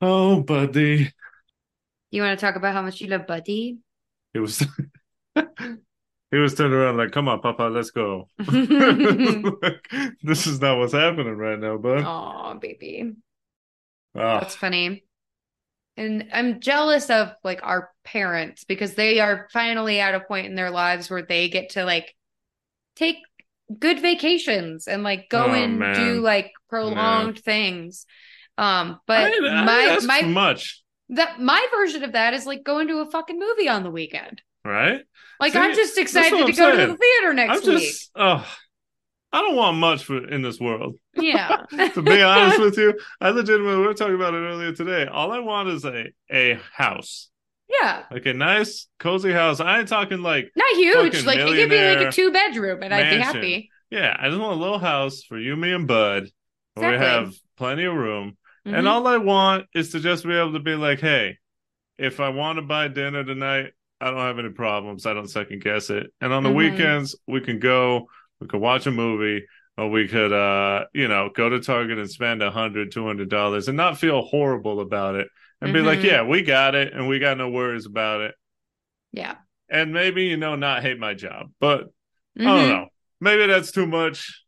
Oh, buddy. You want to talk about how much you love Buddy? It was he was turning around like, come on, Papa, let's go. Like, this is not what's happening right now, bud. Oh, baby. Ah, That's funny. And I'm jealous of like our parents because they are finally at a point in their lives where they get to like take good vacations and like go Oh, and man. do like prolonged things. Um, but didn't- I my my much, that my version of that is like going to a fucking movie on the weekend. right? Like See, I'm just excited to I'm go to the theater next I'm week. just, oh, I don't want much for in this world. Yeah. to be honest with you, I legitimately we were talking about it earlier today. All I want is a a house, yeah. like a nice cozy house. I ain't talking like Not huge. Like it could be like a two bedroom and I'd be happy. yeah, I just want a little house for you, me, and Bud. Where we have plenty of room, Mhm. and all I want is to just be able to be like, hey, if I want to buy dinner tonight, I don't have any problems. I don't second guess it. And on the Mhm. weekends, we can go, we could watch a movie, or we could, uh, you know, go to Target and spend a hundred, two hundred dollars, and not feel horrible about it, and be like, Mhm. yeah, we got it, and we got no worries about it, yeah. and maybe you know, not hate my job, but I Mhm. don't know, maybe that's too much.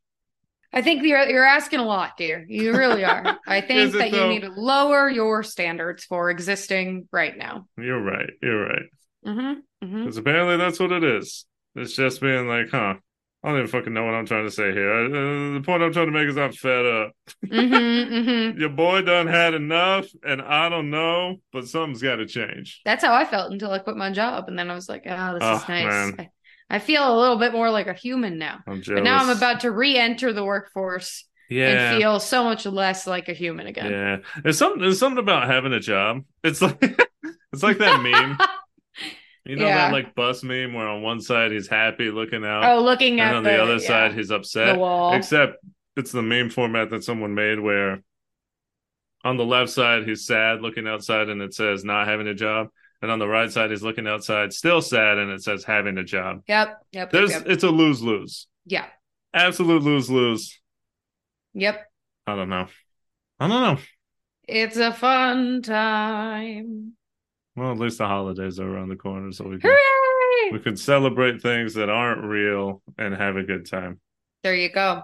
I think you're you're asking a lot, dear. You really are. I think that you need to lower your standards for existing right now. You're right. You're right. Mm-hmm. Mm-hmm. Because apparently that's what it is. It's just being like, huh. I don't even fucking know what I'm trying to say here. Uh, the point I'm trying to make is I'm fed up. Mm-hmm. Mm-hmm. Your boy done had enough, and I don't know, but something's got to change. That's how I felt until I quit my job, and then I was like, "Oh, this Oh, is nice." man. I, I feel a little bit more like a human now. I'm But now I'm about to re-enter the workforce yeah, and feel so much less like a human again. yeah. There's something. There's something about having a job. It's like it's like that meme. You know Yeah. that like bus meme where on one side he's happy looking out, oh, looking and at on the, other yeah, side he's upset. the. Except it's the meme format that someone made where on the left side he's sad looking outside and it says not having a job. And on the right side he's looking outside still sad and it says having a job. Yep. Yep. There's Yep. it's a lose lose. Yeah. Absolute lose lose. Yep. I don't know. I don't know. It's a fun time. Well, at least the holidays are around the corner so we can Hooray! we can celebrate things that aren't real and have a good time. There you go.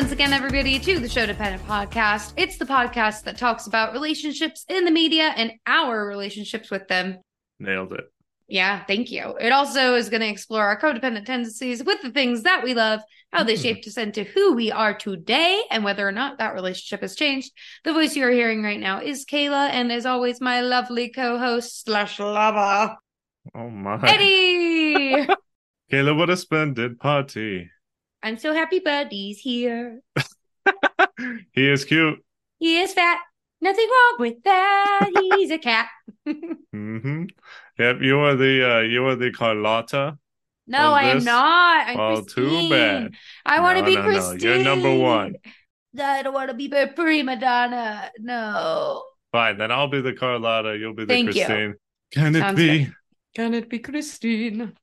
Once again, everybody, to the Show Dependent Podcast. It's the podcast that talks about relationships in the media and our relationships with them. Nailed it. Yeah, thank you. It also is going to explore our codependent tendencies with the things that we love, how they Mm. shaped us into who we are today, and whether or not that relationship has changed. The voice you are hearing right now is Kayla, and as always, my lovely co-host slash lover, Oh my Eddie. Kayla, what a splendid party. I'm so happy Buddy's here. He is cute. He is fat. Nothing wrong with that. He's a cat. hmm Yep, you are the uh you are the Carlotta. no, I am not. I'm Well, too bad. I want to No, be no, no. Christine. You're number one. I don't want to be a prima donna. No. Fine, then I'll be the Carlotta, you'll be the Thank you. Christine. Can it Sounds be? Can it be Christine?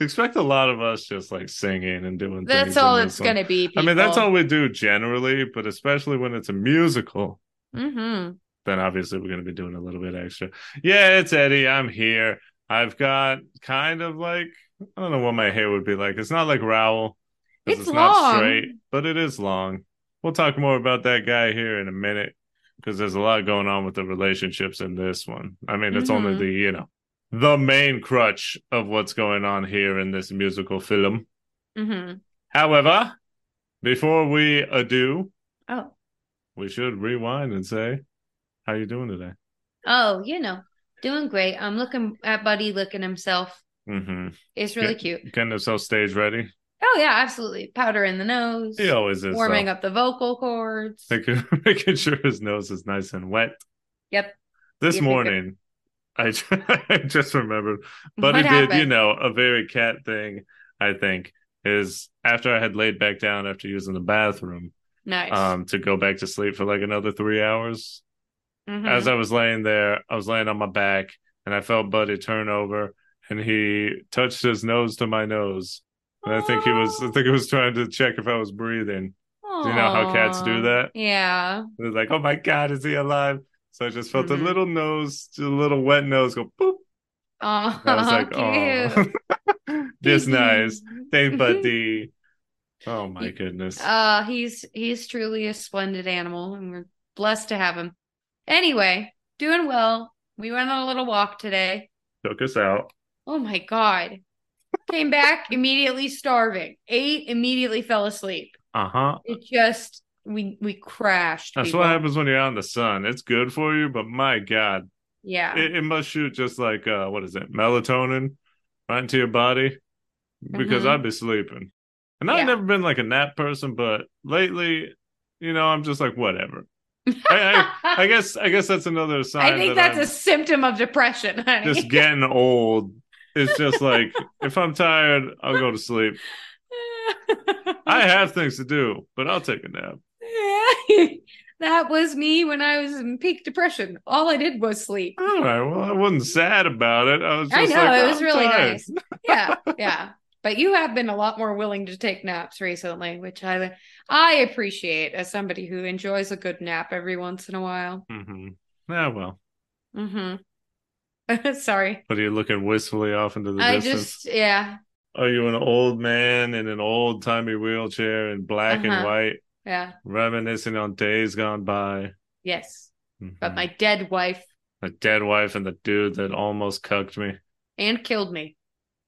Expect a lot of us just like singing and doing things. That's all it's going to be. I mean, that's all we do generally, but especially when it's a musical, Mm-hmm. then obviously we're going to be doing a little bit extra. Yeah, it's Eddie. I'm here. I've got kind of like I don't know what my hair would be like. It's not like Raoul. 'cause It's not long. straight, but it is long. We'll talk more about that guy here in a minute because there's a lot going on with the relationships in this one. I mean, it's only Mhm. the you know the main crutch of what's going on here in this musical film. Mm-hmm. However, before we ado, Oh. we should rewind and say, "How you doing today?" Oh, you know, doing great. I'm looking at Buddy licking himself. Mm-hmm. It's really Yeah. cute. Getting himself stage ready. Oh yeah, absolutely. Powder in the nose. He always is. warming though. up the vocal cords. Making, making sure his nose is nice and wet. Yep. This yep. morning, I, I just remembered, but What he did, you know, a very cat thing. I think is after I had laid back down after using the bathroom, Nice. um, to go back to sleep for like another three hours. Mhm. As I was laying there, I was laying on my back and I felt Buddy turn over and he touched his nose to my nose. And I think he was, I think he was trying to check if I was breathing. Do you know how cats do that? Yeah. It was like, oh my God, is he alive? So I just felt Mhm. a little nose, a little wet nose go boop. Oh, I was like, cute. oh, this nice. Thanks, Buddy. Oh my You- goodness. Uh, he's he's truly a splendid animal, and we're blessed to have him. Anyway, doing well. We went on a little walk today. Took us out. Oh my God. Came back immediately starving. Ate, immediately fell asleep. Uh huh. It just we we crashed. That's people. what happens when you're out in the sun. It's good for you, but my God, Yeah. it, it must shoot just like uh, what is it, melatonin, right into your body. Because Mhm. I'd be sleeping, and I've Yeah. never been like a nap person, but lately, you know, I'm just like whatever. I, I, I guess I guess that's another sign. I think that that's I'm a symptom of depression, honey. just getting old. It's just like if I'm tired, I'll go to sleep. I have things to do, but I'll take a nap. that was me when I was in peak depression. All I did was sleep. All right. Well, I wasn't sad about it. I was just I know like, it was really tired." nice. Yeah, yeah. But you have been a lot more willing to take naps recently, which I I appreciate as somebody who enjoys a good nap every once in a while. Mm-hmm. Yeah, well. Mm-hmm. Sorry. But you're looking wistfully off into the I distance. just yeah, Are you an old man in an old timey wheelchair in black and Uh-huh. white, yeah. reminiscing on days gone by? Yes. But Mhm. my dead wife My dead wife and the dude that almost cucked me. and killed me.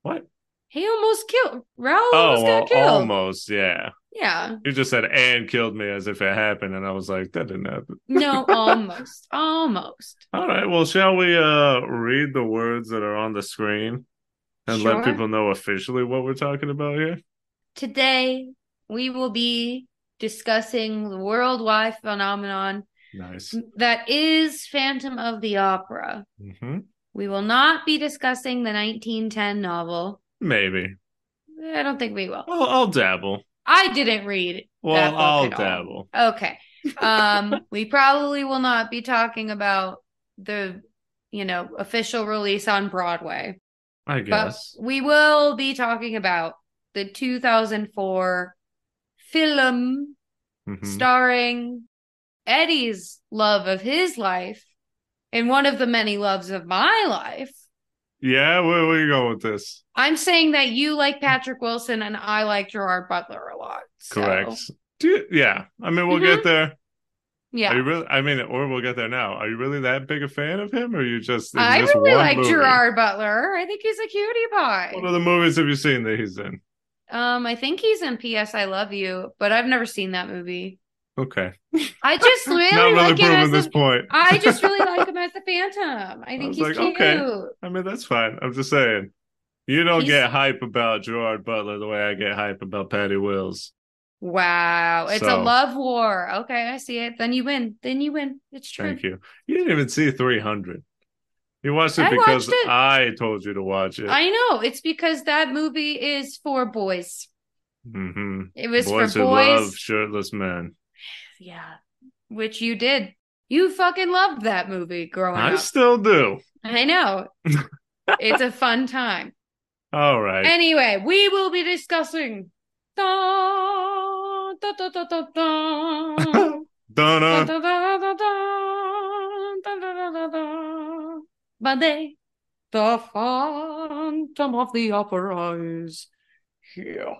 What? He almost killed Raoul Oh, almost well, got killed. almost, yeah. Yeah. You just said and killed me as if it happened, and I was like, that didn't happen. No, almost. almost. All right, well, shall we uh read the words that are on the screen and Sure. let people know officially what we're talking about here? Today we will be discussing the worldwide phenomenon Nice. that is Phantom of the Opera. hmm We will not be discussing the 1910 novel. Maybe. I don't think we will. I'll, I'll dabble. I didn't read that Well, I'll at all. dabble. Okay. Um, we probably will not be talking about the, you know, official release on Broadway, I but guess. we will be talking about the 2004 film Mhm. starring Eddie's love of his life and one of the many loves of my life. Yeah, where, where you going with this? I'm saying that you like Patrick Wilson and I like Gerard Butler a lot. so- Correct. Do you, yeah. I mean, we'll Mhm. get there. Yeah. Are you really? I mean, or we'll get there now. Are you really that big a fan of him, or you just? I this really like movie? Gerard Butler. I think he's a cutie pie. What other movies have you seen that he's in? Um, I think he's in P.S. I Love You, but I've never seen that movie. Okay. I just really like him as this a, point. I just really like him as the Phantom. I think was he's like, cute. okay. I mean, that's fine. I'm just saying. You don't He's- get hype about Gerard Butler the way I get hype about Patty Wills. Wow, it's a love war. Okay, I see it. Then you win. Then you win. It's true. Thank you. You didn't even see 300. You watched it I because watched it. I told you to watch it. I know. It's because that movie is for boys. Mm-hmm. It was boys for boys. shirtless men. Yeah. Which you did. You fucking loved that movie growing I up. I still do. I know. it's a fun time. All right. Anyway, we will be discussing. Dun. Dun, dun, dun, dun, dun, dun, dun, dun da. Monday, the Phantom of the Opera is here.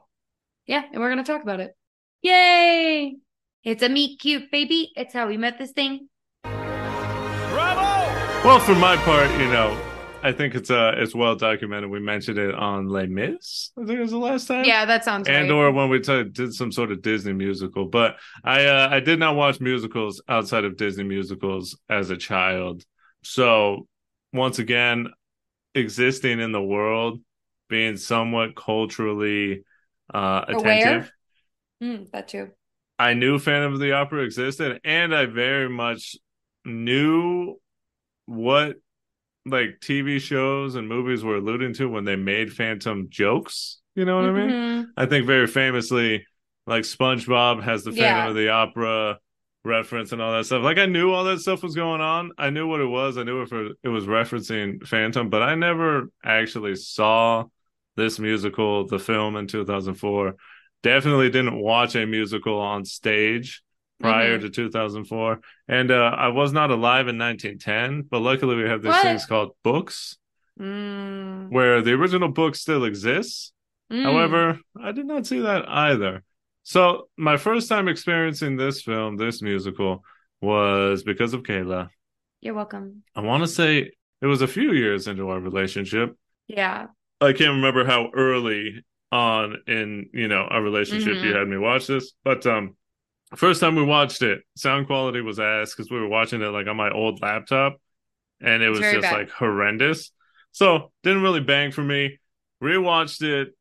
Yeah, and we're gonna talk about it. Yay! It's a meet cute baby. It's how we met this thing. Bravo! Well, for my part, you know, I think it's uh it's well documented. We mentioned it on Les Mis. I think it was the last time. Yeah, that sounds and right. or when we t- did some sort of Disney musical. But I uh, I did not watch musicals outside of Disney musicals as a child. So once again, existing in the world, being somewhat culturally uh, attentive. Mm, that too. I knew Phantom of the Opera existed, and I very much knew what like TV shows and movies were alluding to when they made Phantom jokes. You know what I mean? Mhm. I think very famously, like SpongeBob has the Phantom Yeah. of the Opera reference and all that stuff. Like I knew all that stuff was going on. I knew what it was. I knew if it, it was referencing Phantom, but I never actually saw this musical, the film in 2004. Definitely didn't watch a musical on stage prior Mhm. to 2004. And uh, I was not alive in 1910, but luckily we have these What? things called books Mm. where the original book still exists. Mm. However, I did not see that either. So my first time experiencing this film, this musical, was because of Kayla. you're welcome. I want to say it was a few years into our relationship. Yeah. I can't remember how early on in you know our relationship Mhm. you had me watch this, but um, first time we watched it, sound quality was ass because we were watching it like on my old laptop, and it was just bad. like horrendous. So didn't really bang for me. Rewatched it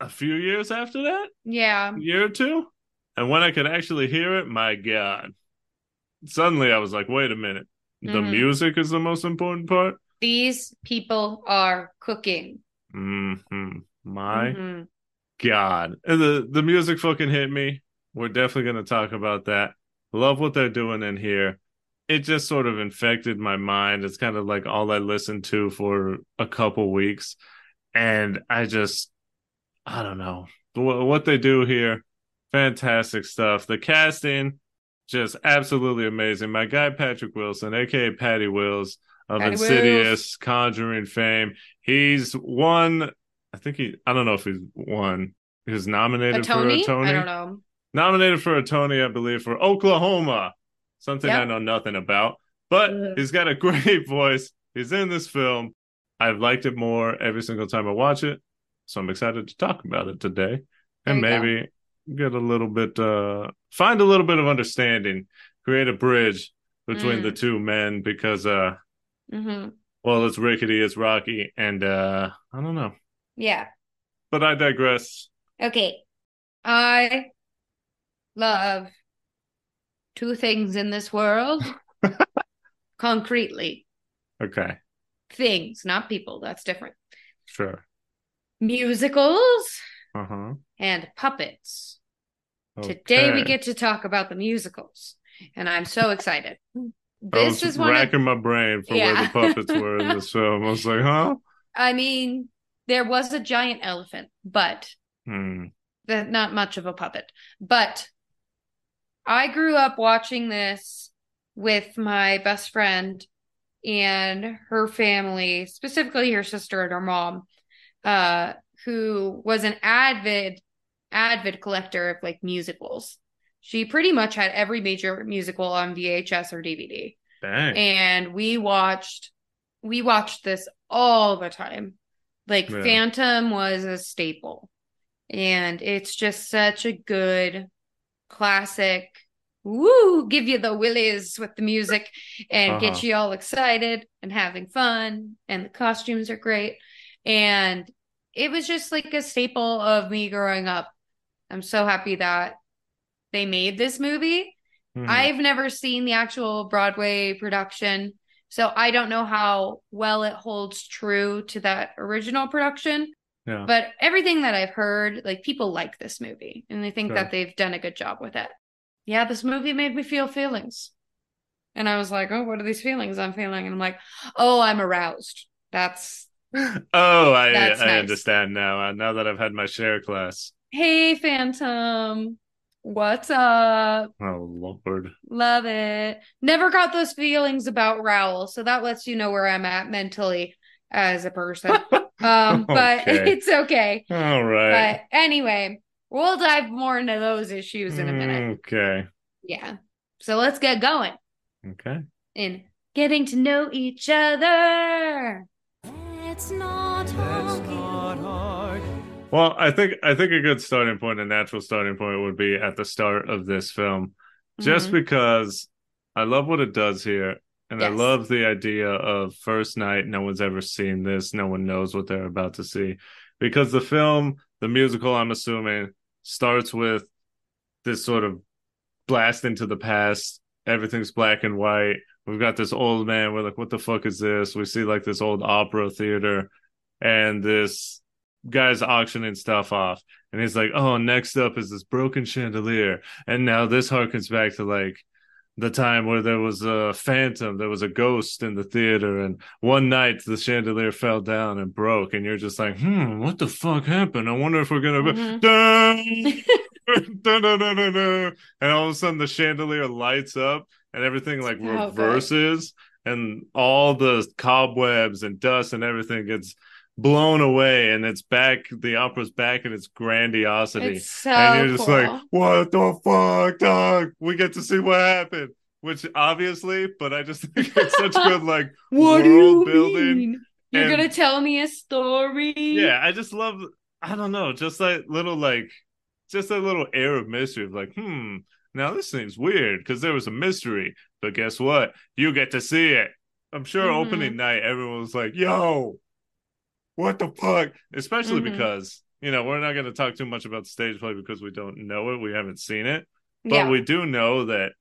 a few years after that, Yeah. a year or two, and when I could actually hear it, my god! Suddenly I was like, wait a minute, the Mhm. music is the most important part. These people are cooking. hmm My Mhm. God. And the the music fucking hit me. We're definitely going to talk about that. Love what they're doing in here. It just sort of infected my mind. It's kind of like all I listened to for a couple weeks. And I just, I don't know. What they do here, fantastic stuff. The casting, just absolutely amazing. My guy, Patrick Wilson, aka Patty Wills of Patty Insidious, Conjuring fame. He's won I think he. I don't know if he's won. He was A nominated Tony? for a Tony. I don't know. Nominated for a Tony, I believe, for Oklahoma. Something I know nothing about. But Ugh. he's got a great voice. He's in this film. I've liked it more every single time I watch it. So I'm excited to talk about it today. And you go. maybe get a little bit uh find a little bit of understanding, create a bridge between Mm. the two men because uh hmm well it's rickety, it's rocky, and uh I don't know. Yeah. But I digress. Okay. I love two things in this world concretely. Okay, Things, not people. That's different. sure. Musicals Uh-huh. and puppets. Today we get to talk about the musicals, and I'm so excited. I This was is one of, racking my brain for where the puppets were in this film. I was like, huh? I mean, there was a giant elephant, but Hmm. that not much of a puppet. But I grew up watching this with my best friend and her family, specifically her sister and her mom, uh, who was an avid, avid collector of like musicals. She pretty much had every major musical on VHS or DVD. Dang. And we watched we watched this all the time. Like Yeah. Phantom was a staple. And it's just such a good classic woo give you the willies with the music and get Uh-huh. you all excited and having fun and the costumes are great and it was just like a staple of me growing up i'm so happy that they made this movie Mhm. I've never seen the actual Broadway production, so I don't know how well it holds true to that original production. yeah. But everything that I've heard, like people like this movie, and they think Sure. that they've done a good job with it. Yeah, this movie made me feel feelings. And I was like, oh, what are these feelings I'm feeling? And I'm like, oh, I'm aroused. That's, oh, I That's I nice. understand now. Uh, now that I've had my share class. hey, Phantom, what's up? Oh Lord. Love it. Never got those feelings about Raoul, so that lets you know where I'm at mentally as a person. Um, but Okay. it's okay. All right. But anyway, we'll dive more into those issues in a minute. Okay. Yeah. So let's get going Okay. in getting to know each other. It's not hard. Well, I think I think a good starting point, a natural starting point, would be at the start of this film, just Mhm. because I love what it does here, and I love the idea of first night. No one's ever seen this. No one knows what they're about to see, because the film, the musical, I'm assuming, starts with this sort of blast into the past. Everything's black and white. We've got this old man. We're like, what the fuck is this? We see like this old opera theater and this guy's auctioning stuff off, and he's like, "Oh, next up is this broken chandelier," and now this harkens back to like the time where there was a phantom, there was a ghost in the theater, and one night the chandelier fell down and broke, and you're just like, "Hmm, what the fuck happened? I wonder if we're gonna." Dun, dun. And all of a sudden the chandelier lights up and everything like good. reverses and all the cobwebs and dust and everything gets blown away and it's back the opera's back in its grandiosity. It's so and you're just cool. like, what the fuck, dog? We get to see what happened. Which obviously, but I just think it's such good like what do you world building. mean? You're and- gonna tell me a story? Yeah, I just love I don't know, just that little like just that little air of mystery of like, hmm, now this seems weird because there was a mystery, but guess what? You get to see it. I'm sure Mhm. opening night everyone was like, yo, what the fuck? Especially Mhm. because, you know, we're not gonna talk too much about the stage play because we don't know it, we haven't seen it. But yeah. we do know that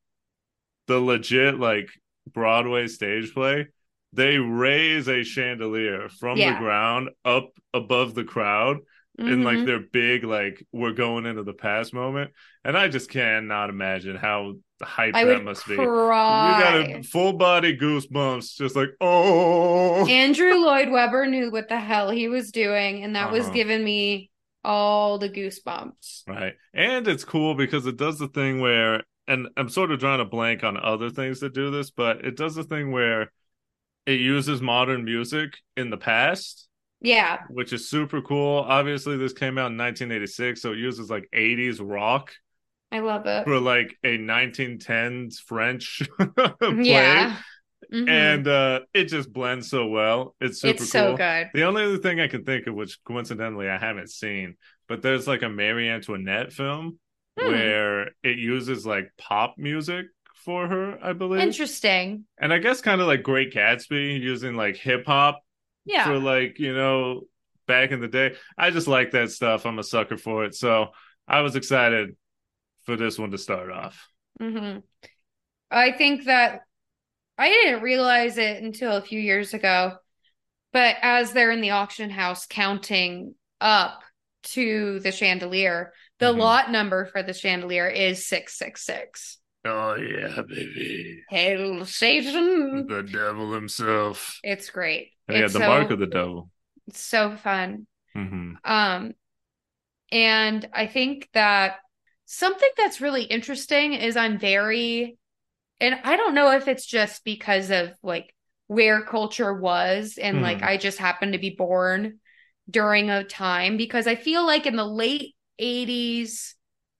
the legit like Broadway stage play, they raise a chandelier from Yeah. the ground up above the crowd in like Mhm. their big like we're going into the past moment. And I just cannot imagine how hype I that must be. cry. You got a full body goosebumps, just like oh Andrew Lloyd Webber knew what the hell he was doing, and that was Uh-huh. giving me all the goosebumps. Right. And it's cool because it does the thing where, and I'm sort of drawing a blank on other things that do this, but it does the thing where it uses modern music in the past, Yeah, which is super cool. Obviously, this came out in 1986, so it uses like 80s rock I love it. for like a 1910s French play. Yeah. Mhm. And uh, it just blends so well. It's super it's cool. so good. The only other thing I can think of, which coincidentally I haven't seen, but there's like a Marie Antoinette film Hmm. where it uses like pop music for her, I believe. Interesting. And I guess kind of like Great Gatsby using like hip hop Yeah. for like, you know, back in the day. I just like that stuff. I'm a sucker for it. So I was excited for this one to start off. hmm I think that I didn't realize it until a few years ago, but as they're in the auction house counting up to the chandelier, the Mhm. lot number for the chandelier is 666. Oh, yeah, baby. Hail Satan. The devil himself. It's great. Yeah, It's the so, mark of the devil. it's so fun. hmm Um, and I think that something that's really interesting is I'm very, and I don't know if it's just because of like where culture was and like Mhm. I just happened to be born during a time because I feel like in the late 80s,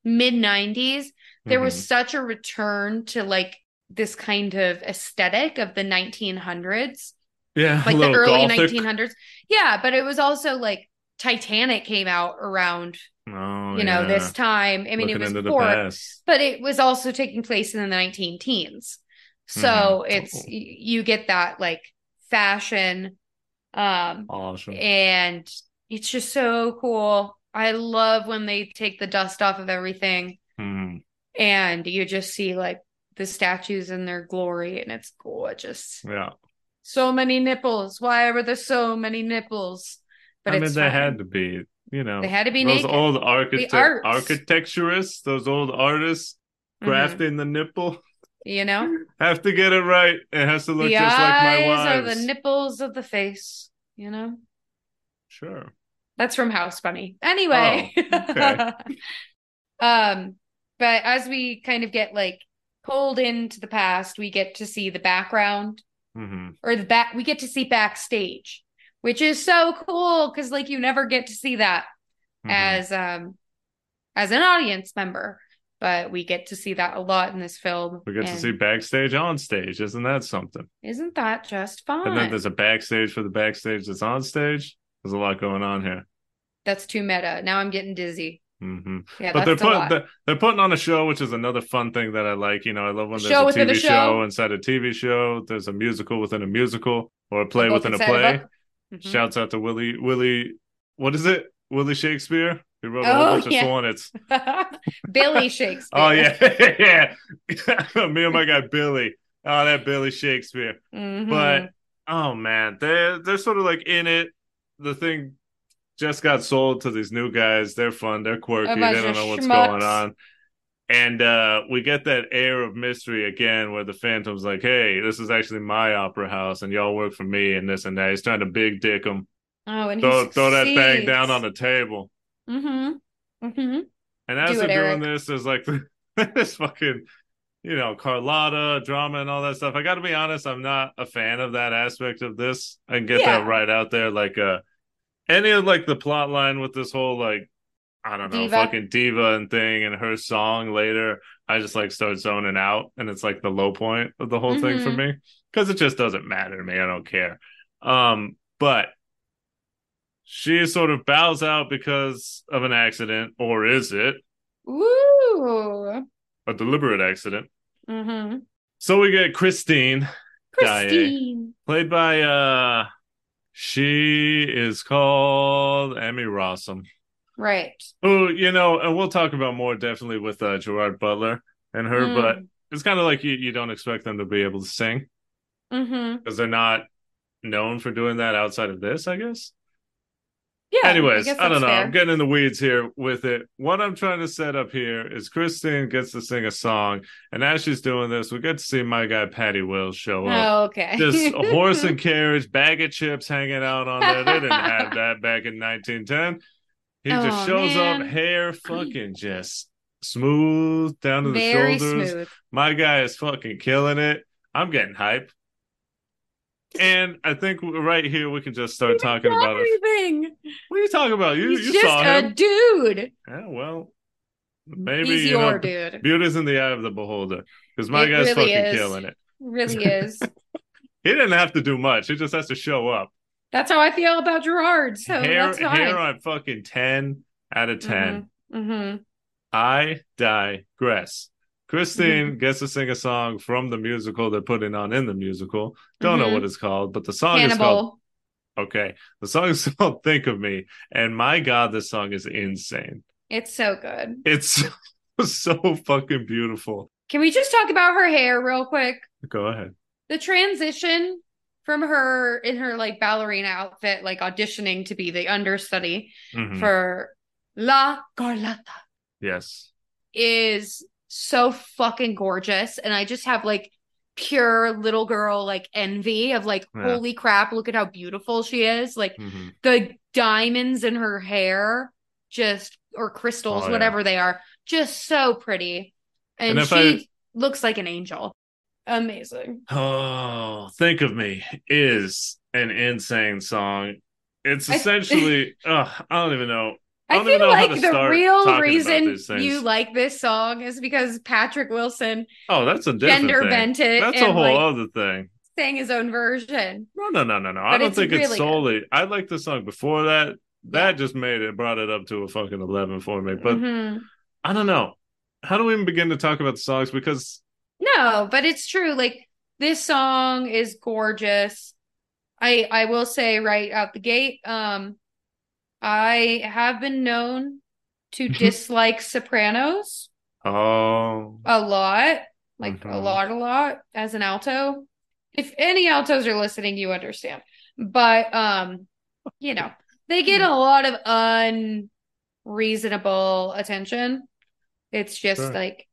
mid 90s, there Mm-hmm. was such a return to like this kind of aesthetic of the 1900s Yeah, like the early gothic. 1900s. Yeah, but it was also like Titanic came out around, Oh, you know, yeah. this time. I mean, Looking it was before, but it was also taking place in the 19 teens. So Mhm. it's Oh. you get that like fashion um Awesome. and it's just so cool. I love when they take the dust off of everything Mhm. and you just see like the statues in their glory and it's gorgeous. Yeah. So many nipples. Why were there so many nipples? But I mean, they had to be, you know, They had to be those naked. old architect architecturists, those old artists Mhm. crafting the nipple You know, have to get it right. It has to look the just like my eyes are the nipples of the face. You know, Sure. That's from House Bunny. Anyway, Oh, okay. um, but as we kind of get like pulled into the past, we get to see the background hmm or the back. We get to see backstage, which is so cool because like you never get to see that Mm-hmm. as um as an audience member but we get to see that a lot in this film we get to see backstage on stage. Isn't that something? isn't that just fun And then there's a backstage for the backstage that's on stage. There's a lot going on here. that's too meta now i'm getting dizzy hmm yeah but they're that's a lot. putting they're putting on a show, which is another fun thing that I like. You know, I love when there's Show a TV a show. show. inside a TV show. There's a musical within a musical, or a play within a play. Mhm. Shouts out to Willie Willie. What is it? Willie Shakespeare. He wrote a Oh, whole bunch yeah. of sonnets. billy shakespeare Oh yeah, yeah. Me and my guy Billy. Oh, that Billy Shakespeare. Mhm. But oh man, they're they're sort of like in it. The thing just got sold to these new guys. They're fun. They're quirky. They don't know what's schmucks. going on. And uh, we get that air of mystery again where the Phantom's like, hey, this is actually my opera house and y'all work for me and this and that. He's trying to big dick them. Oh, and Throw, he throw that thing down on the table. Mm-hmm. Mm-hmm. And as Do they're it, doing Eric. this, there's like this fucking, you know, Carlotta drama and all that stuff. I got to be honest, I'm not a fan of that aspect of this. I can get Yeah. that right out there. Like, uh, any of like the plot line with this whole like, I don't know, Diva. fucking diva and thing and her song later, I just like start zoning out, and it's like the low point of the whole thing for Mhm. me because it just doesn't matter to me. I don't care. Um, but she sort of bows out because of an accident, or is it? Ooh. a deliberate accident. Mm-hmm. So we get Christine. Christine. played by uh she is called Emmy Rossum. Right. Oh, you know, and we'll talk about more definitely with uh, Gerard Butler and her, Mm. but it's kind of like you, you don't expect them to be able to sing Mm-hmm. because they're not known for doing that outside of this, I guess. Yeah. Anyways, guess I, don't know. fair. I'm getting in the weeds here with it. What I'm trying to set up here is Christine gets to sing a song, and as she's doing this, we get to see my guy Patty Wills show up. Oh, okay. Just a horse and carriage, bag of chips hanging out on there. They didn't have that back in 1910. He just Oh, shows man. up, hair fucking just smooth down to the shoulders. smooth. My guy is fucking killing it. I'm getting hype. And I think right here we can just start talking about it. everything. What are you talking about? You He's you just saw a dude. Yeah, well, maybe He's you your know, dude. beauty's in the eye of the beholder. Because my It guy's really fucking is. killing it. Really is. He didn't have to do much. He just has to show up. That's how I feel about Gerard. So hair that's fine. hair on fucking ten out of 10 Mm-hmm. I digress. Christine Mm-hmm. gets to sing a song from the musical they're putting on in the musical. Don't know Mhm. what it's called, but the song is called okay. The song is called "Think of Me," and my god, this song is insane. It's so good. It's so fucking beautiful. Can we just talk about her hair real quick? Go ahead. The transition from her in her like ballerina outfit, like auditioning to be the understudy Mhm. for La Carlotta yes. is so fucking gorgeous. And I just have like pure little girl like envy of like, Yeah. holy crap, look at how beautiful she is. Like Mhm. the diamonds in her hair, just or crystals, Oh, yeah. whatever they are, just so pretty. And, And she I- looks like an angel. Amazing. Oh, think of me is an insane song. It's I- essentially, I don't even know. I I feel like the real reason you like this song is because Patrick Wilson Oh, that's a gender thing. bent it That's a whole like other thing. sang his own version. No, no, no, no, no. I don't it's think it's really good. solely. I like the song before that. That just made it, brought it up to a fucking 11 for me. But Mhm. I don't know. How do we even begin to talk about the songs? Because, No, but it's true. Like this song is gorgeous. I I will say right out the gate, um, I have been known to dislike sopranos oh, a lot, like a Mhm. lot, a lot as an alto. If any altos are listening, you understand. But um, you know, they get a lot of unreasonable attention. It's just Sure. like,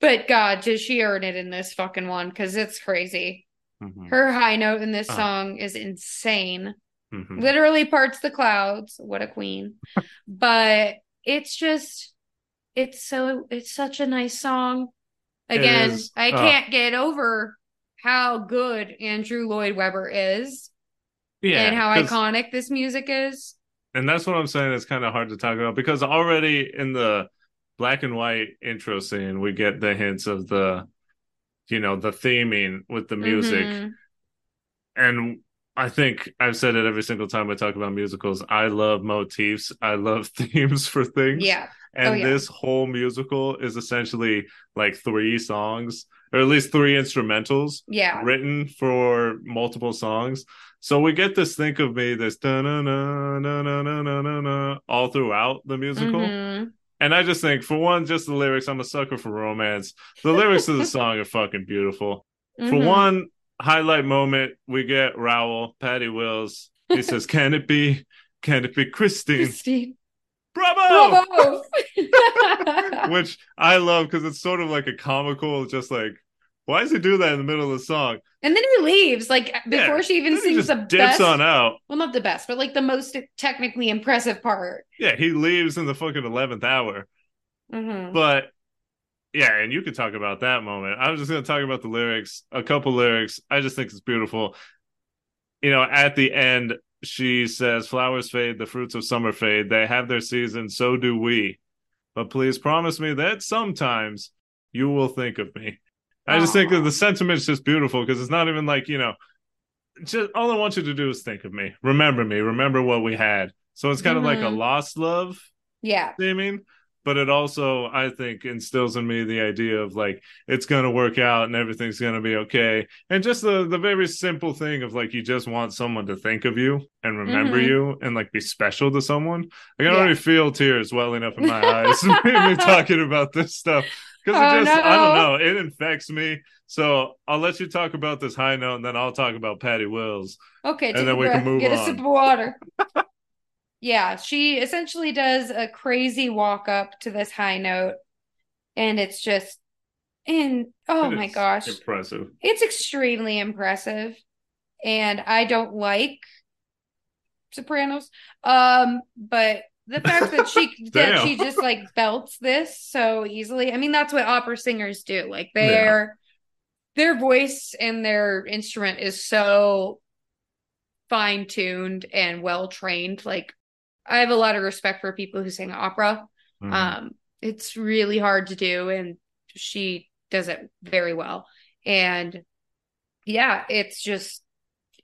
but God, does she earn it in this fucking one? Because it's crazy. Mhm, Her high note in this Ah. song is insane. Mhm. Literally parts the clouds. What a queen. but it's just, it's so, it's such a nice song. Again. I Ah. can't get over how good Andrew Lloyd Webber is yeah, and how iconic this music is. and that's what I'm saying. It's kind of hard to talk about because already in the black and white intro scene, we get the hints of the, you know, the theming with the music. Mhm. and I think I've said it every single time I talk about musicals. I love motifs. I love themes for things. Yeah. And oh, yeah. this whole musical is essentially like three songs, or at least three instrumentals. Yeah. Written for multiple songs. So we get this think of me, this na na na na na na na na all throughout the musical. Mm-hmm. And I just think, for one, just the lyrics. I'm a sucker for romance. The lyrics of the song are fucking beautiful. Mm-hmm. For one, highlight moment, we get Raoul, Patty Wills. He says, Can it be? Can it be Christine? Christine. Bravo! Bravo! Which I love because it's sort of like a comical, just like, why does he do that in the middle of the song? and then he leaves, like before Yeah, she even sings the dips best. on out. Well, not the best, but like the most technically impressive part. Yeah, he leaves in the fucking eleventh hour. Mhm. But yeah, and you could talk about that moment. I was just gonna talk about the lyrics, a couple lyrics. I just think it's beautiful. You know, at the end, she says, Flowers fade, the fruits of summer fade. They have their season, so do we. But please promise me that sometimes you will think of me. I just think that the sentiment's just beautiful because it's not even like, you know, just all I want you to do is think of me. Remember me. Remember what we had. So it's kind of like a Mhm. lost love Yeah. theming, but it also, I think, instills in me the idea of like it's gonna work out and everything's gonna be okay. And just the the very simple thing of like you just want someone to think of you and remember Mhm. you and like be special to someone. I can Yeah. already feel tears welling up in my eyes me talking about this stuff. Because Oh, it just I don't know, it infects me. So I'll let you talk about this high note and then I'll talk about Patty Wills. Okay, And then we can move Get a on. sip of water. yeah, she essentially does a crazy walk up to this high note, and it's just, and oh my gosh, Impressive. it's extremely impressive. And I don't like Sopranos, um, but the fact that she that she just like belts this so easily. I mean, that's what opera singers do. Like Yeah. their their voice and their instrument is so fine tuned and well trained. Like I have a lot of respect for people who sing opera. Mhm. Um, it's really hard to do, and she does it very well. And yeah, it's just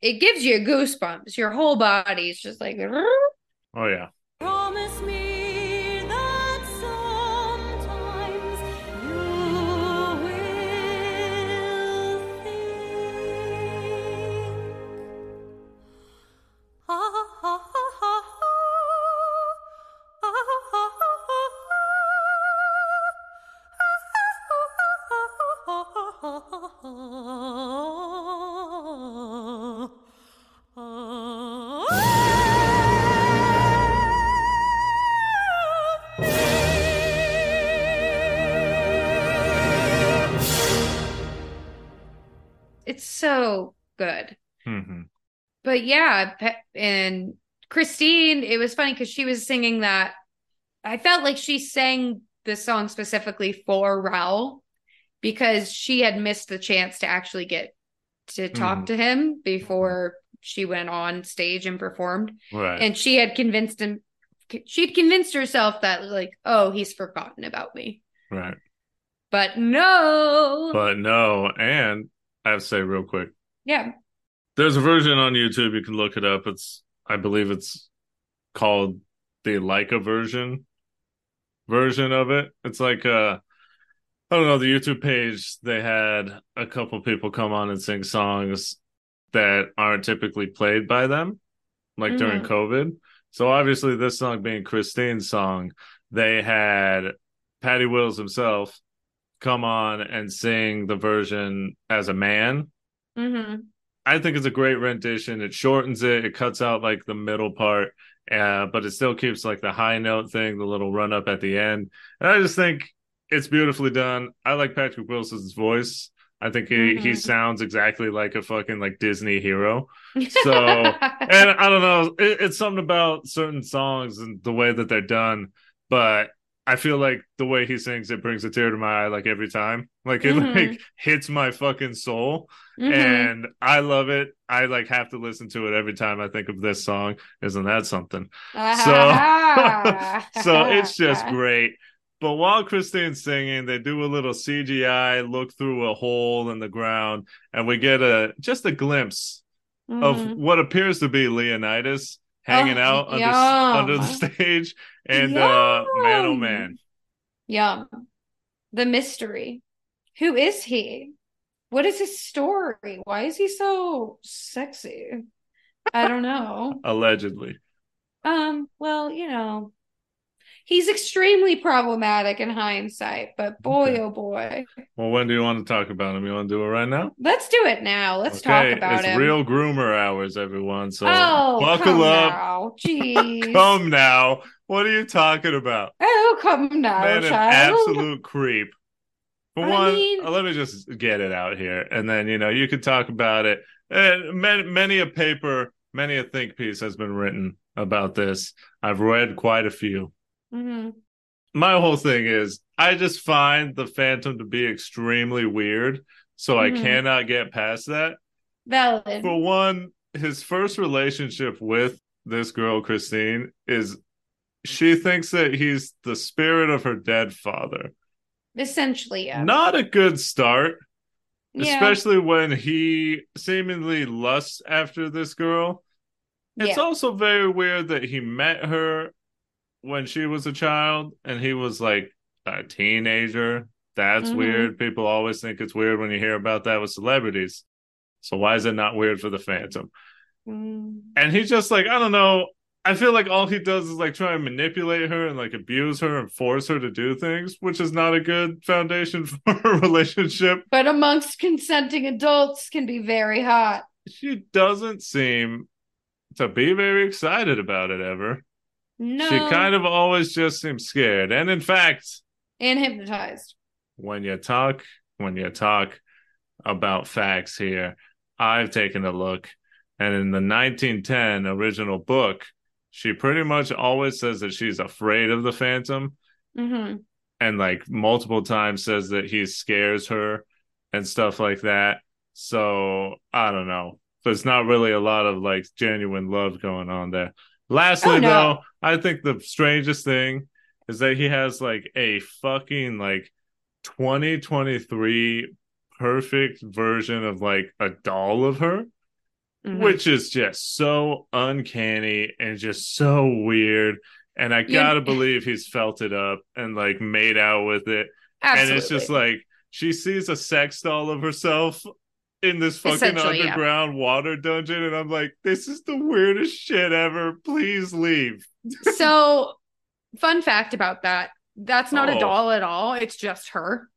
it gives you goosebumps. Your whole body is just like oh yeah. But yeah, and Christine, it was funny because she was singing that. I felt like she sang this song specifically for Raoul because she had missed the chance to actually get to talk Mhm. to him before she went on stage and performed. Right. And she had convinced him, she'd convinced herself that, like, oh, he's forgotten about me. right. But no. But no, and I have to say real quick, yeah. There's a version on YouTube. You can look it up. It's I believe it's called the Leica version version of it. It's like uh I don't know, the YouTube page, they had a couple people come on and sing songs that aren't typically played by them, like during Mhm. COVID. So obviously this song being Christine's song, they had Patty Wills himself come on and sing the version as a man. hmm I think it's a great rendition. It shortens it, it cuts out like the middle part, uh, but it still keeps like the high note thing, the little run up at the end. And I just think it's beautifully done. I like Patrick Wilson's voice. I think he, he Mhm. sounds exactly like a fucking like Disney hero. So, and I don't know, it, it's something about certain songs and the way that they're done, but I feel like the way he sings it brings a tear to my eye like every time. Like it Mhm. like hits my fucking soul Mhm. and I love it. I like have to listen to it every time I think of this song. Isn't that something? so so it's just great. But while Christine's singing, they do a little CGI look through a hole in the ground, and we get a just a glimpse of Mhm. what appears to be Leonidas hanging Oh, out under, under the stage. And uh man oh man. Yum. The mystery. Who is he? What is his story? Why is he so sexy? I don't know. Allegedly. Um, well, you know, He's extremely problematic in hindsight, but boy, Okay. oh boy. Well, when do you want to talk about him? You want to do it right now? Let's do it now. Let's talk about it's him. real groomer hours, everyone. So oh, buckle come up. now. Jeez. Come now. What are you talking about? Oh, come now, Man, an child. absolute creep. For I one, mean- uh, let me just get it out here, and then you know you could talk about it. And many, many a paper, many a think piece has been written about this. I've read quite a few. Mhm. My whole thing is, I just find the Phantom to be extremely weird, so Mhm. I cannot get past that. Valid. For one, his first relationship with this girl, Christine, is she thinks that he's the spirit of her dead father. Essentially, yeah. Not a good start, yeah. especially when he seemingly lusts after this girl. It's yeah. also very weird that he met her when she was a child and he was like a teenager. That's Mhm. weird. People always think it's weird when you hear about that with celebrities. So why is it not weird for the Phantom? Mm. And he's just like, I don't know. I feel like all he does is like try and manipulate her and like abuse her and force her to do things, which is not a good foundation for a relationship. But amongst consenting adults can be very hot. She doesn't seem to be very excited about it ever. No. She kind of always just seems scared. And in fact, and hypnotized. when you talk, when you talk about facts here, I've taken a look. And in the 1910 original book, she pretty much always says that she's afraid of the Phantom hmm and like multiple times says that he scares her and stuff like that. So I don't know. There's not really a lot of like genuine love going on there. Lastly, Oh, no. though, I think the strangest thing is that he has like a fucking like 2023 perfect version of like a doll of her Mhm. which is just so uncanny and just so weird. And I gotta believe he's felt it up and like made out with it. Absolutely. And it's just like she sees a sex doll of herself in this fucking Essentially, yeah. underground water dungeon, and I'm like, this is the weirdest shit ever. Please leave. so, fun fact about that that's not Oh. a doll at all. It's just her. Oh,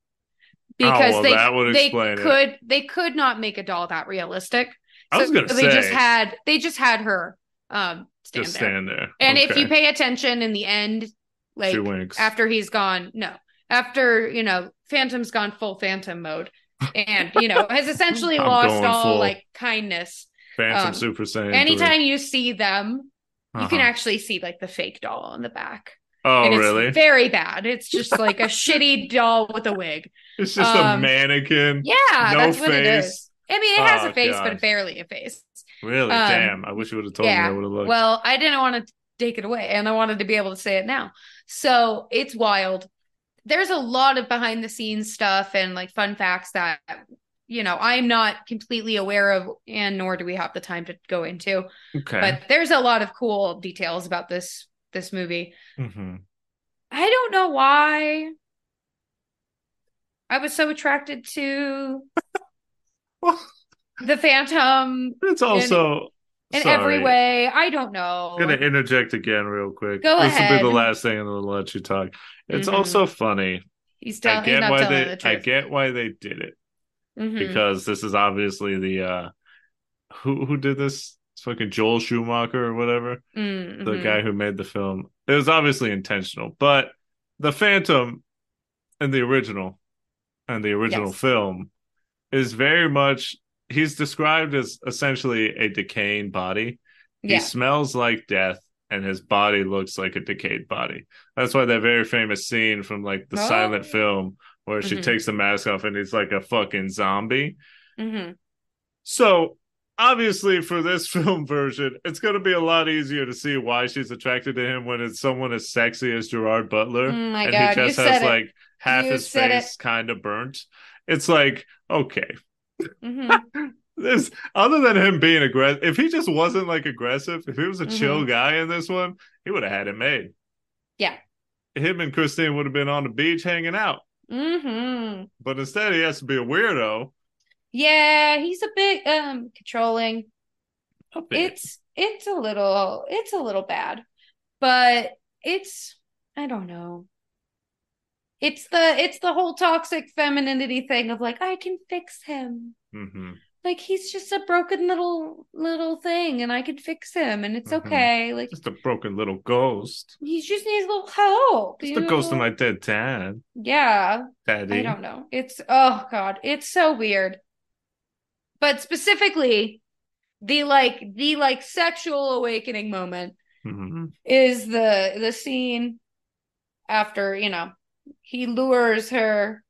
Because well, they, they explain it. could they could not make a doll that realistic. I was gonna they just had they just had her um stand just there. stand there. And if you pay attention in the end, like after he's gone, no, after you know, Phantom's gone full Phantom mode, and you know has essentially lost all like kindness. Phantom um, Super Saiyan. 3. Anytime you see them, you can Uh-huh. actually see like the fake doll on the back. Oh, and it's really? very bad. It's just like a shitty doll with a wig. It's just a um, mannequin. Yeah, no that's what it face. I mean, it has Oh, a face, God. but barely a face. Really? Um, Damn. I wish you would have told me yeah. I would have looked. Well, I didn't want to take it away, and I wanted to be able to say it now. So it's wild. There's a lot of behind the scenes stuff and like fun facts that you know I'm not completely aware of, and nor do we have the time to go into. okay. But there's a lot of cool details about this this movie. hmm I don't know why I was so attracted to the Phantom It's also in sorry. every way. I don't know. I'm gonna interject again real quick. Go this will be the last thing, and then I'll let you talk. It's Mhm. also funny. He's, tell- I get why they. the I get why they did it Mhm. because this is obviously the uh who who did this? It's fucking Joel Schumacher or whatever, Mhm. the guy who made the film. It was obviously intentional, but the Phantom in the original and the original Yes. film is very much. He's described as essentially a decaying body. He smells like death and his body looks like a decayed body. That's why that very famous scene from like the Oh. silent film where she Mhm. takes the mask off and he's like a fucking zombie. Mhm. So obviously for this film version, it's going to be a lot easier to see why she's attracted to him when it's someone as sexy as Gerard Butler Oh and God, he just has it. like half You his face kind of burnt. It's like, okay, Mhm. this other than him being aggressive if he just wasn't like aggressive if he was a Mhm. chill guy in this one he would have had it made Yeah. him and christine would have been on the beach hanging out Mhm. but instead he has to be a weirdo Yeah, he's a bit um controlling. A bit. It's it's a little it's a little bad. But it's I don't know. It's the it's the whole toxic femininity thing of like I can fix him. hmm Like he's just a broken little little thing and I could fix him and it's Mhm. okay. Like Just a broken little ghost. he just needs a little help. Just a ghost of my dead dad. Yeah. Daddy. I don't know. It's oh god, it's so weird. But specifically, the like the like sexual awakening moment hmm is the the scene after, you know, he lures her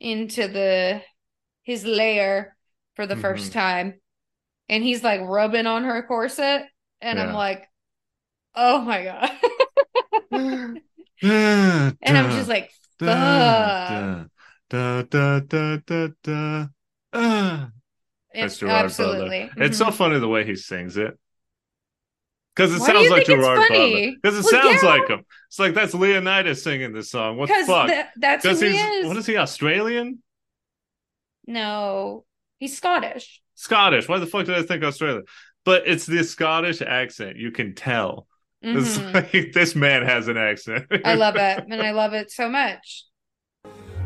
into the his lair for the first Mhm. time and he's like rubbing on her corset and I'm like, "Oh my god." and I'm just like, "Fuck." Da, da, da, da, da. That's Gerard absolutely. Butler. It's so Mhm. funny the way he sings it. Because it Why sounds like Gerard? Butler. Because it Well, sounds yeah. like him. It's like that's Leonidas singing this song. What the fuck? tha- that's who he is. what is he Australian? No, he's Scottish. Scottish. Why the fuck did I think Australian? But it's the Scottish accent. You can tell. It's Mhm. like this man has an accent. I love it, and I love it so much.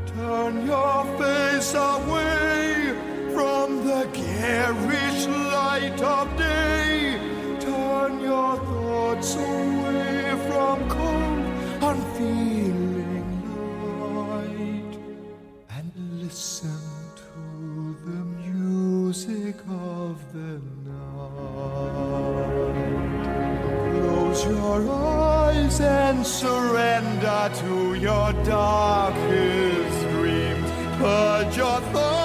Turn your face away from the garish light of day. Turn your thoughts away from cold, unfeeling light. And listen to the music of the night. Close your eyes and surrender to your darkest dreams. Purge your thoughts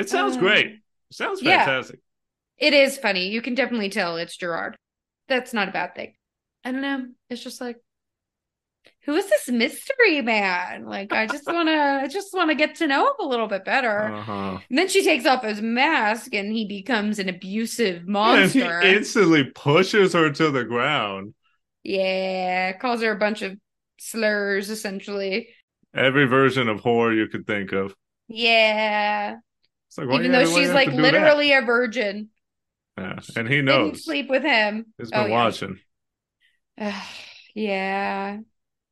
it sounds Um, great. It sounds yeah. fantastic. It is funny. You can definitely tell it's Gerard. That's not a bad thing. I don't know. It's just like, who is this mystery man? Like, I just want to, I just want to get to know him a little bit better. Uh-huh. And then she takes off his mask, and he becomes an abusive And monster. he instantly pushes her to the ground. yeah, calls her a bunch of slurs, essentially. Every version of horror you could think of. Yeah, like, even though gotta- why you she's like do that? literally a virgin. Yeah. And he Didn't knows. sleep with him. He's been yeah. watching. yeah,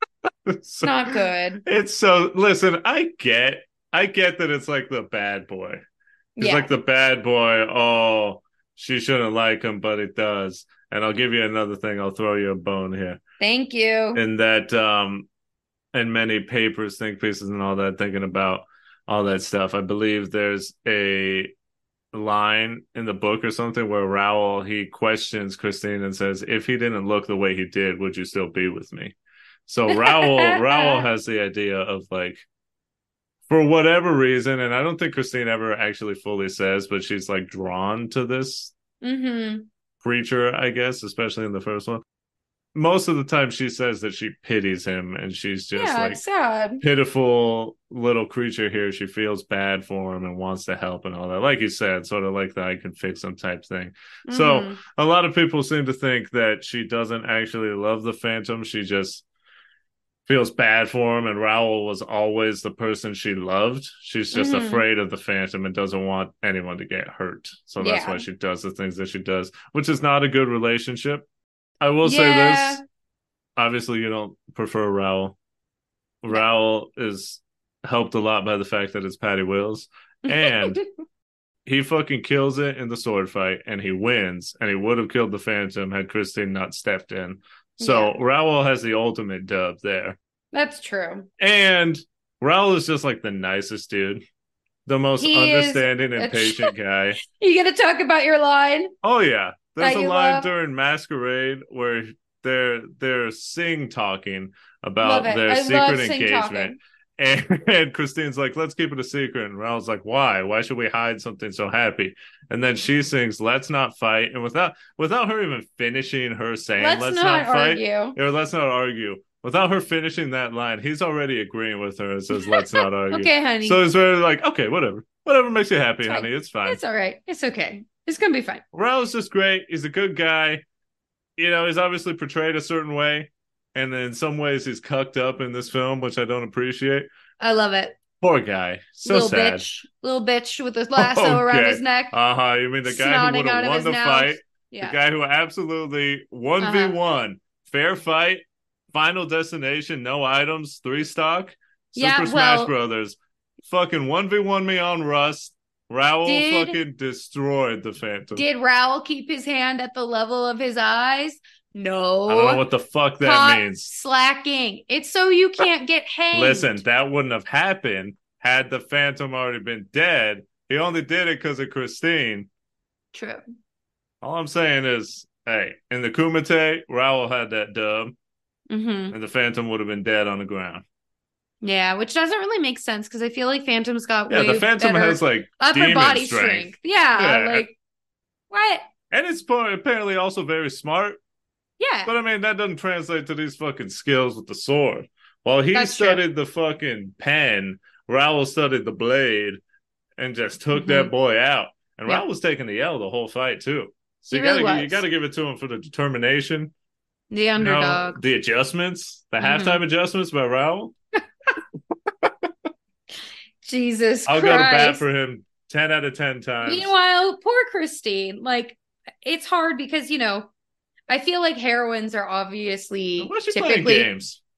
So- not good. It's so listen, I get I get that it's like the bad boy. It's Yeah. like the bad boy, oh, she shouldn't like him, but it does. And I'll give you another thing, I'll throw you a bone here. Thank you. In that um in many papers, think pieces and all that, thinking about all that stuff. I believe there's a line in the book or something where Raoul he questions Christine and says, If he didn't look the way he did, would you still be with me? So Raoul Raoul has the idea of like for whatever reason, and I don't think Christine ever actually fully says, but she's like drawn to this Mm-hmm. creature, I guess, especially in the first one. Most of the time she says that she pities him and she's just Yeah, like sad. pitiful little creature here. She feels bad for him and wants to help and all that. Like you said, sort of like the I can fix him type thing. So Mhm. a lot of people seem to think that she doesn't actually love the Phantom. She just feels bad for him. And Raoul was always the person she loved. She's just Mhm. afraid of the Phantom and doesn't want anyone to get hurt. So that's Yeah. why she does the things that she does, which is not a good relationship. I will say this. Obviously, you don't prefer Raoul. Raoul is helped a lot by the fact that it's Patty Wills. And he fucking kills it in the sword fight and he wins and he would have killed the phantom had christine not stepped in so Yeah. raoul has the ultimate dub there That's true. and raoul is just like the nicest dude the most He understanding and patient guy You gonna talk about your line? oh yeah there's a line love? during masquerade where they're they're sing talking about their I secret engagement And, and Christine's like, let's keep it a secret. And Raoul's like, why? Why should we hide something so happy? And then she sings, let's not fight. And without without her even finishing her saying, Let's, let's, not, fight, argue. or let's not argue. Without her finishing that line, he's already agreeing with her and says, let's not argue. Okay, honey. So it's very like, okay, whatever. Whatever makes you happy, It's honey. It's fine. It's all right. It's okay. It's gonna be fine. Raoul's just great. He's a good guy. You know, he's obviously portrayed a certain way, and then in some ways he's cucked up in this film, which I don't appreciate. I love it. Poor guy. So little sad. bitch, little bitch with his lasso around his neck. Uh huh. You mean the guy who would have won the mouth. fight? Yeah. The guy who absolutely 1v1, fair fight, final destination, no items, three stock, Super Yeah, Smash well- Brothers. Fucking 1v1 me on Rust. Raoul Did- fucking destroyed the Phantom. Did Raoul keep his hand at the level of his eyes? No. I don't know what the fuck that Caught means. Slacking. It's so you can't get hanged. Listen, that wouldn't have happened had the Phantom already been dead. He only did it because of Christine. True. All I'm saying is, hey, in the Kumite, Raoul had that dub, hmm and the Phantom would have been dead on the ground. Yeah, which doesn't really make sense because I feel like Phantom's got Yeah, the Phantom has like upper body strength. strength. Yeah, Yeah. like what? and it's apparently also very smart. Yeah, But I mean, that doesn't translate to these fucking skills with the sword. While he That's true. studied the fucking pen, Raoul studied the blade and just took that boy out. And Yeah. Raoul was taking the L the whole fight too. So He you gotta really you gotta give it to him for the determination. the you know, underdog. the adjustments, the Mhm. halftime adjustments by Raoul. Jesus I'll Christ. go to bat for him ten out of ten times. Meanwhile, poor Christine. Like, it's hard because you know, I feel like heroines are obviously Why is she playing typically. games?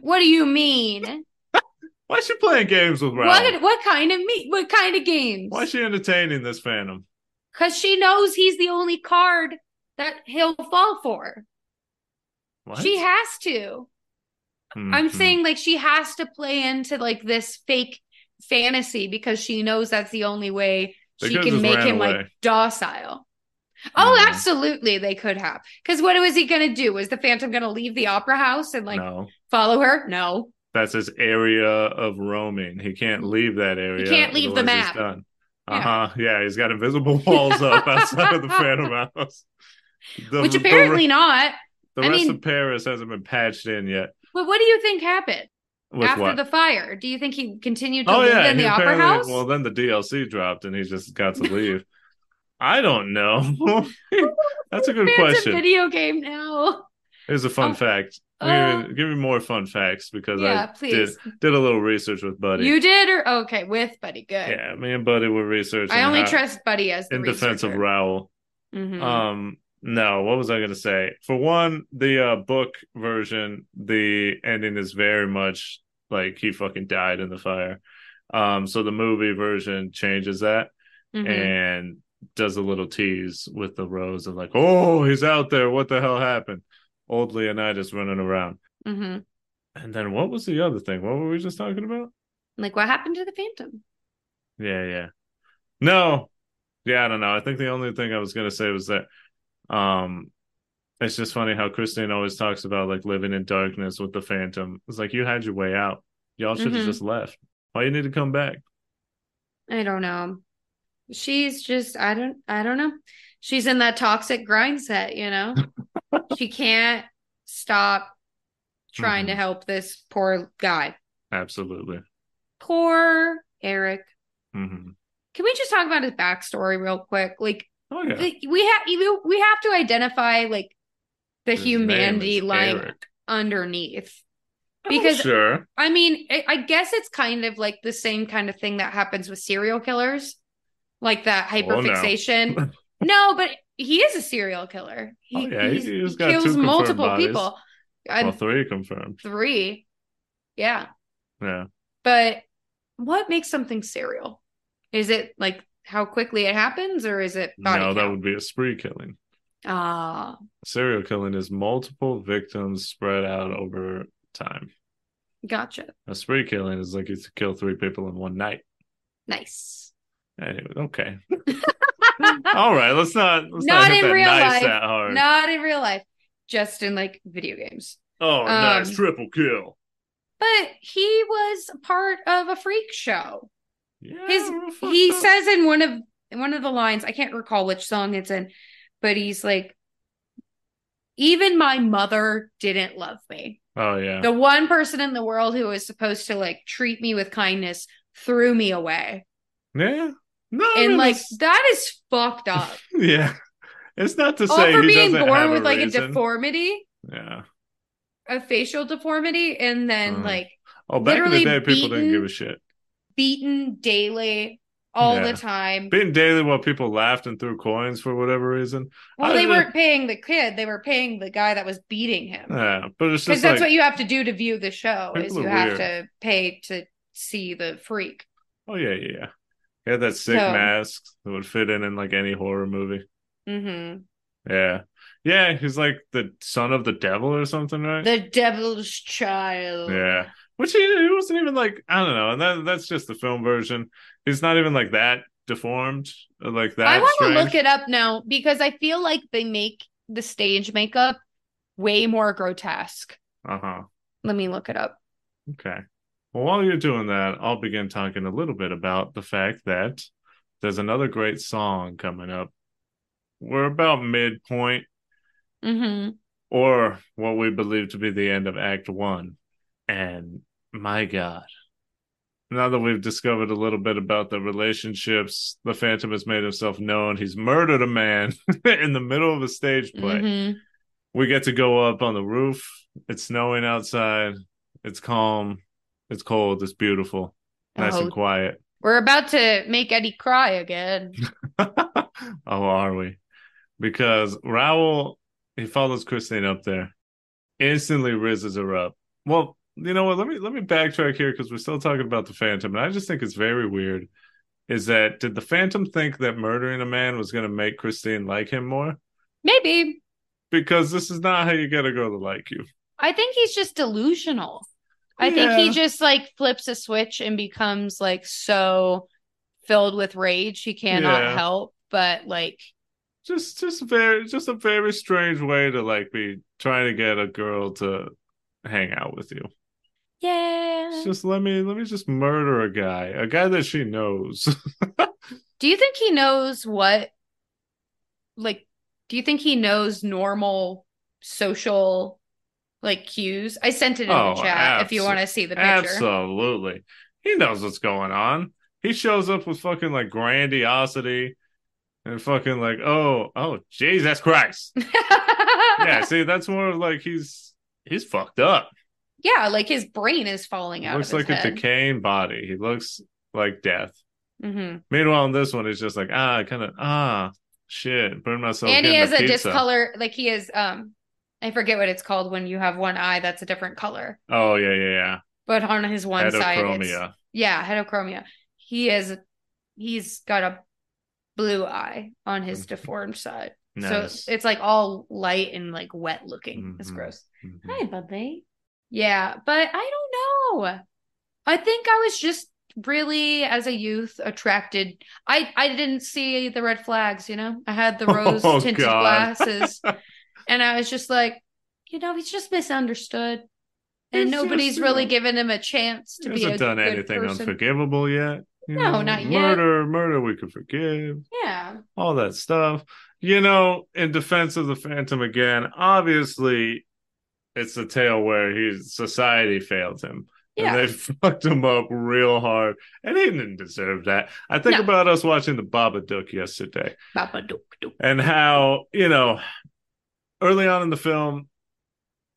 What do you mean? Why is she playing games with Raoul? what what kind of me? What kind of games? Why is she entertaining this Phantom? Because she knows he's the only card that he'll fall for. What? She has to. I'm Mhm. saying like she has to play into like this fake fantasy because she knows that's the only way They she can make him like docile. Oh, Mhm. absolutely, they could have. Because what was he gonna do? Was the Phantom gonna leave the opera house and like no. follow her? No. That's his area of roaming. He can't leave that area. He can't leave the map. Done. Uh huh. Yeah, he's got invisible walls up outside of the Phantom House. The- Which the- apparently not. the, I rest mean- of Paris hasn't been patched in yet. But what do you think happened With after what? the fire? Do you think he continued to oh live yeah, in the opera house? Well, then the DLC dropped, and he just got to leave. I don't know. That's a good question. video game now. Here's a fun Oh, fact. uh, give, me, give me more fun facts because Yeah, I did please. did a little research with Buddy. You did or okay with Buddy? Good. yeah, me and Buddy were researching. I only how- trust Buddy as the in defense of Raoul. Mhm. Um, no, what was I going to say? For one, the uh, book version, the ending is very much like he fucking died in the fire. Um, so the movie version changes that Mhm. and does a little tease with the rose of like, oh, he's out there. What the hell happened? Old Leonidas running around. Mhm. And then what was the other thing? What were we just talking about? Like what happened to the Phantom? Yeah, yeah. No. Yeah, I don't know. I think the only thing I was gonna say was that um it's just funny how Christine always talks about like living in darkness with the phantom. It's like you had your way out. Y'all should have Mhm. just left. Why you need to come back? I don't know. She's just I don't I don't know. She's in that toxic grind set, you know? she can't stop trying to Mhm. help this poor guy. Absolutely. Poor Eric. hmm Can we just talk about his backstory real quick? Like Oh yeah. like, we have we have to identify like the His humanity lying Eric. underneath. Because- sure. I mean, I, I guess it's kind of like the same kind of thing that happens with serial killers, like that Oh, no. no. but he is a serial killer. He, Oh, yeah, he- he's- he's he kills multiple bodies. people. Well, three confirmed. three, yeah. Yeah. But what makes something serial? Is it like how quickly it happens, or is it body no, that would be a spree killing. Ah, Serial killing is multiple victims spread out over time. gotcha. A spree killing is like you kill three people in one night. Nice. Anyway, okay. All right, let's not let's not, Not in real nice life. Not in real life, just in like video games. oh, nice Um, triple kill. But he was part of a freak show. Yeah, His he up. says in one of in one of the lines, I can't recall which song it's in, but he's like, even my mother didn't love me. "Oh yeah, The one person in the world who was supposed to like treat me with kindness threw me away. Yeah. No, I and mean, like it's- that is fucked up. yeah. It's not to All say for he being doesn't born have with like reason. a deformity, Yeah. a facial deformity, and then Mm. like Oh, back in the day, people didn't give a shit. Beaten daily all Yeah. the time. Beaten daily while people laughed and threw coins for whatever reason. Well, I they weren't paying the kid; they were paying the guy that was beating him. Yeah, but it's Because just that's what you have to do to view the show. Is you have weird. to pay to see the freak. oh yeah, yeah, yeah. He had that sick So- mask that would fit in in like any horror movie. hmm Yeah, yeah. He's like the son of the devil or something, right? The devil's child. Yeah. Which he, he wasn't even like I don't know, and that that's just the film version. He's not even like that deformed, like that. I want to look it up now because I feel like they make the stage makeup way more grotesque. Uh huh. Let me look it up. Okay. Well, while you're doing that, I'll begin talking a little bit about the fact that there's another great song coming up. We're about midpoint, hmm or what we believe to be the end of Act One. And my God, now that we've discovered a little bit about the relationships, the Phantom has made himself known. He's murdered a man in the middle of a stage play. hmm We get to go up on the roof. It's snowing outside. It's calm. It's cold. It's beautiful. Nice Oh. and quiet. We're about to make Eddie cry again. oh, are we? Because Raoul, he follows Christine up there, instantly rizzes her up. Well, you know what? Let me let me backtrack here because we're still talking about the Phantom, and I just think it's very weird. Is that did the Phantom think that murdering a man was going to make Christine like him more? Maybe. Because this is not how you get a girl to like you. I think he's just delusional. I think he just like flips a switch and becomes like so filled with rage he cannot Yeah. help but like just just very just a very strange way to like be trying to get a girl to hang out with you. Yeah. It's just let me let me just murder a guy, a guy that she knows. Do you think he knows what like do you think he knows normal social like cues? I sent it in Oh, the chat if you want to see the picture. Absolutely. He knows what's going on. He shows up with fucking like grandiosity and fucking like, oh, oh, Jesus Christ. yeah, see, that's more of like he's he's fucked up. Yeah, like his brain is falling out looks of his like a decaying body. He looks like death. Mm-hmm. Meanwhile, in this one, he's just like, ah, kind of, ah, shit, burn myself. and he has a pizza. discolor like he is um I forget what it's called when you have one eye that's a different color. Oh yeah, yeah, yeah. But on his one side it's yeah, heterochromia. He is he's got a blue eye on his deformed side. Nice. So it's like all light and like wet looking. It's Mhm. gross. Mhm. Hi, buddy. Yeah, but I don't know. I think I was just really as a youth attracted. I I didn't see the red flags, you know. I had the oh, rose Oh, tinted God. glasses and I was just like, you know, he's just misunderstood. And nobody's just, really given him a chance to be a hasn't done good anything person. unforgivable yet. You No, know, not yet. Murder, murder, we could forgive. Yeah. All that stuff. You know, in defense of the Phantom again, obviously, it's a tale where his society failed him. Yeah. And they fucked him up real hard. And he didn't deserve that. I think No. about us watching the Babadook yesterday. Babadook-dook. and how you know early on in the film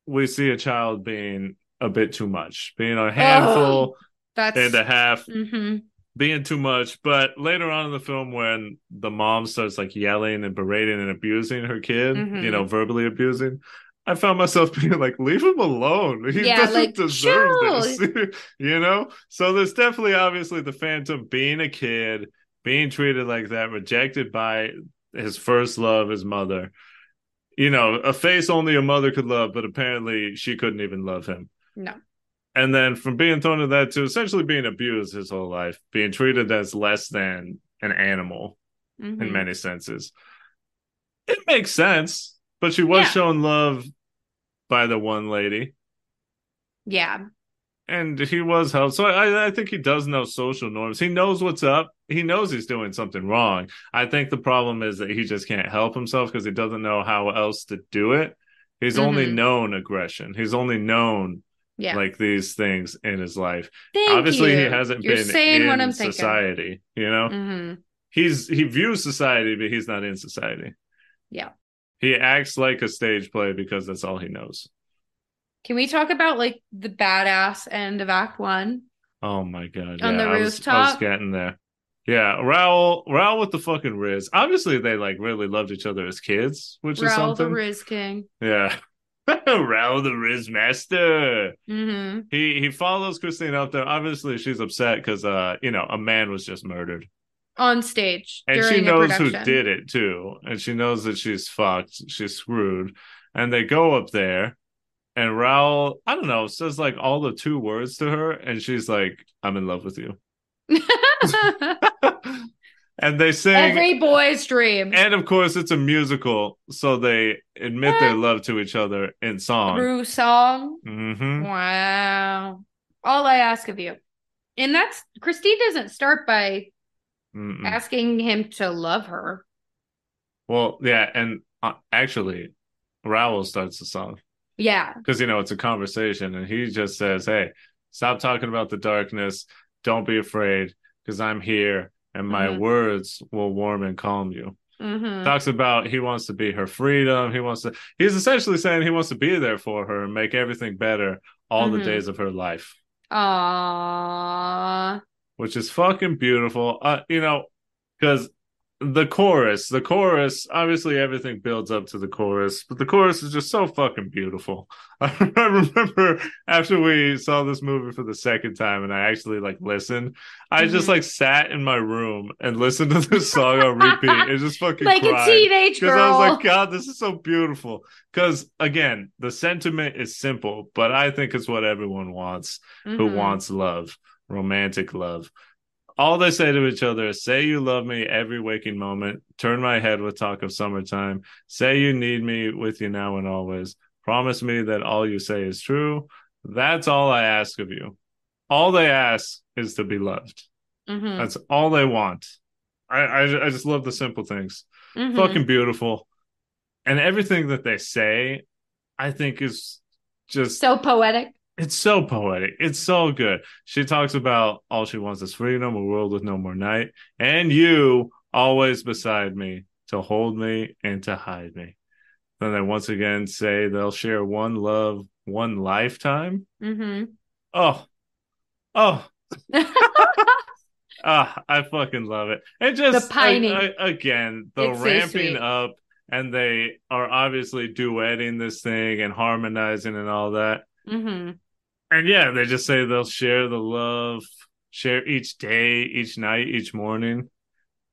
we see a child being a bit too much being a handful That's and a half hmm being too much but later on in the film when the mom starts like yelling and berating and abusing her kid Mhm. you know verbally abusing I found myself being like, leave him alone. He Yeah, doesn't like, deserve chill. this. you know? So there's definitely obviously the Phantom being a kid, being treated like that, rejected by his first love, his mother. You know, a face only a mother could love, but apparently she couldn't even love him. No. And then from being thrown to that to essentially being abused his whole life, being treated as less than an animal Mhm. in many senses. It makes sense, but she was Yeah. shown love by the one lady, Yeah. and he was helped. So I, I think he does know social norms. He knows what's up. He knows he's doing something wrong. I think the problem is that he just can't help himself because he doesn't know how else to do it. He's only Mhm. known aggression. He's only known Yeah. like these things in his life. Thank Obviously, he hasn't You're been saying in what I'm thinking. society. You know, hmm he's he views society, but he's not in society. Yeah. He acts like a stage play because that's all he knows. Can we talk about like the badass end of Act One? Oh my god! On yeah, the I was, I was getting there. Yeah, Raoul, Raoul with the fucking Riz. Obviously, they like really loved each other as kids, which is Raoul the something. Riz King. Yeah, Raoul the Riz master. hmm He he follows Christine up there. Obviously, she's upset because uh, you know, a man was just murdered, On stage. and she knows who did it too, and she knows that she's fucked, she's screwed, and they go up there. And Raoul, I don't know, says like all the two words to her, and she's like, "I'm in love with you." and they sing Every boy's dream. and of course it's a musical so they admit their love to each other in song Through song. hmm Wow. All I ask of you. And that's Christine doesn't start by Mm-mm. asking him to love her. well yeah and uh, actually Raoul starts the song Yeah. because you know it's a conversation and he just says hey stop talking about the darkness don't be afraid because i'm here and my Mhm. words will warm and calm you hmm talks about he wants to be her freedom he wants to he's essentially saying he wants to be there for her and make everything better all Mhm. the days of her life Aww. Which is fucking beautiful uh you know because the chorus the chorus obviously everything builds up to the chorus but the chorus is just so fucking beautiful i remember after we saw this movie for the second time and i actually like listened i just Mhm. like sat in my room and listened to this song on repeat and just fucking Like a cried. teenage Because girl. I was like, God, this is so beautiful. Because again, the sentiment is simple, but I think it's what everyone wants who Mhm. wants love, romantic love. All they say to each other is, Say you love me every waking moment. Turn my head with talk of summertime. Say you need me with you now and always. Promise me that all you say is true. That's all I ask of you. All they ask is to be loved. Mhm. That's all they want. I, I, I just love the simple things Mhm. fucking beautiful. And everything that they say, I think is just so poetic. It's so poetic. It's so good. She talks about all she wants is freedom, a world with no more night, and you always beside me to hold me and to hide me. Then they once again say they'll share one love, one lifetime. hmm Oh, oh, Ah, I fucking love it. And just The pining. I- I- again, the It's ramping sweet. up, and they are obviously duetting this thing and harmonizing and all that. hmm And yeah, they just say they'll share the love, share each day, each night, each morning,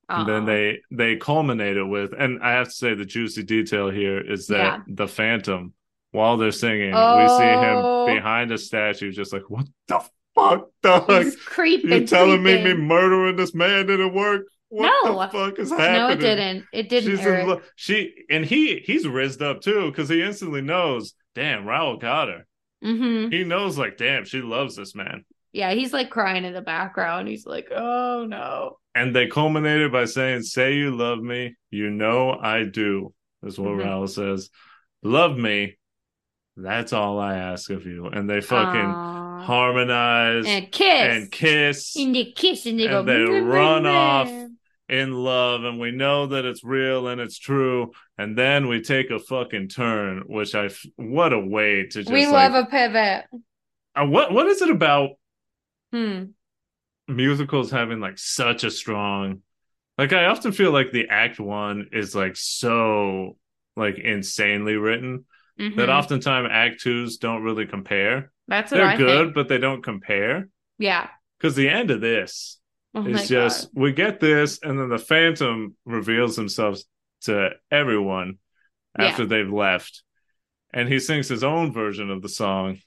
and then they they culminate it with. And I have to say, the juicy detail here is that Yeah. the Phantom, while they're singing, we Oh. see him oh. behind a statue, just like what the fuck, dog. He's creeping. You're telling me me murdering this man didn't work? What No. the fuck is happening? No, it didn't. It didn't. She's in lo- she and he he's rizzed up too because he instantly knows. Damn, Raoul got her. Hmm He knows like, damn, she loves this man. Yeah, he's like crying in the background. He's like, "Oh no." And they culminated by saying, "Say you love me. You know I do." Is what Mhm. Raoul says. Love me. That's all I ask of you. And they fucking Aw. harmonize and kiss and kiss. and they kiss and they And go they "Mwah, mwah, run mwah." off. In love and we know that it's real and it's true and then we take a fucking turn which i what a way to just we like love a pivot. uh, what what is it about Hmm. musicals having like such a strong like i often feel like the act one is like so like insanely written that Mhm. oftentimes act twos don't really compare That's they're I good think. but they don't compare Yeah. because the end of this Oh It's just we get this, and then the Phantom reveals himself to everyone Yeah. after they've left, and he sings his own version of the song,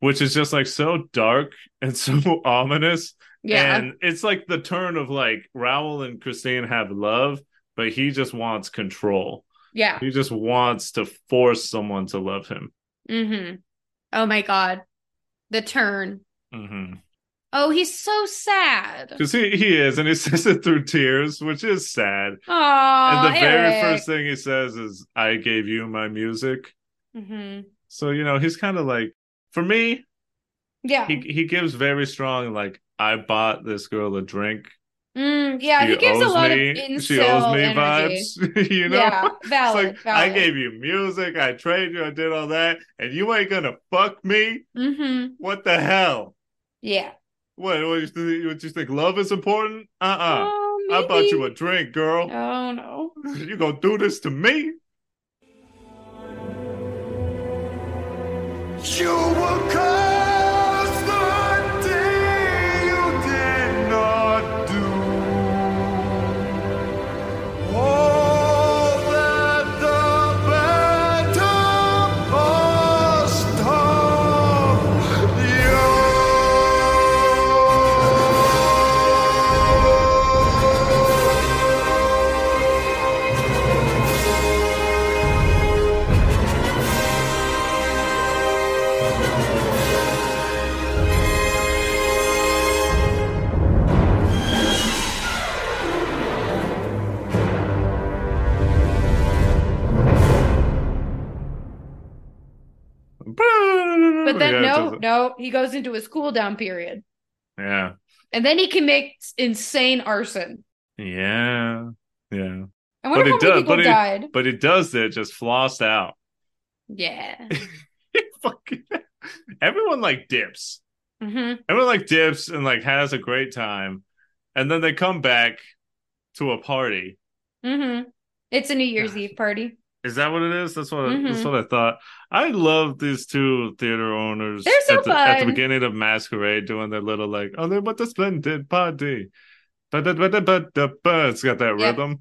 which is just like so dark and so ominous. Yeah. And it's like the turn of like Raoul and Christine have love, but he just wants control. yeah. He just wants to force someone to love him. Mm-hmm. Oh my God. The turn. Mm-hmm. Oh, he's so sad. Because he, he is, and he says it through tears, which is sad. Oh, and the very first thing he says is, I gave you my music. Mm-hmm. So, you know, he's kind of like, for me, Yeah. he he gives very strong like I bought this girl a drink. Mm, yeah, she he gives a lot me, of incel she owes me energy. vibes. you know, Yeah, It's valid, like valid. I gave you music, I trained you, I did all that, and you ain't gonna fuck me. Mm-hmm. What the hell? Yeah. What? What you think? What you think? Love is important? Uh uh Oh, I bought you a drink, girl. Oh no. You gonna do this to me? You will curse But then Yeah, no, no, he goes into his cool down period. Yeah. And then he can make insane arson. Yeah. Yeah. I wonder But how it many does- people but it- But he does it just flossed out. Yeah. Fucking everyone like dips. hmm Everyone like dips and like has a great time. And then they come back to a party. hmm It's a New Year's Eve party. Is that what it is? That's what that's Mhm. what I thought. I love these two theater owners They're so at, the, at the beginning of Masquerade doing their little like, oh, they're what a splendid party. It's got that rhythm.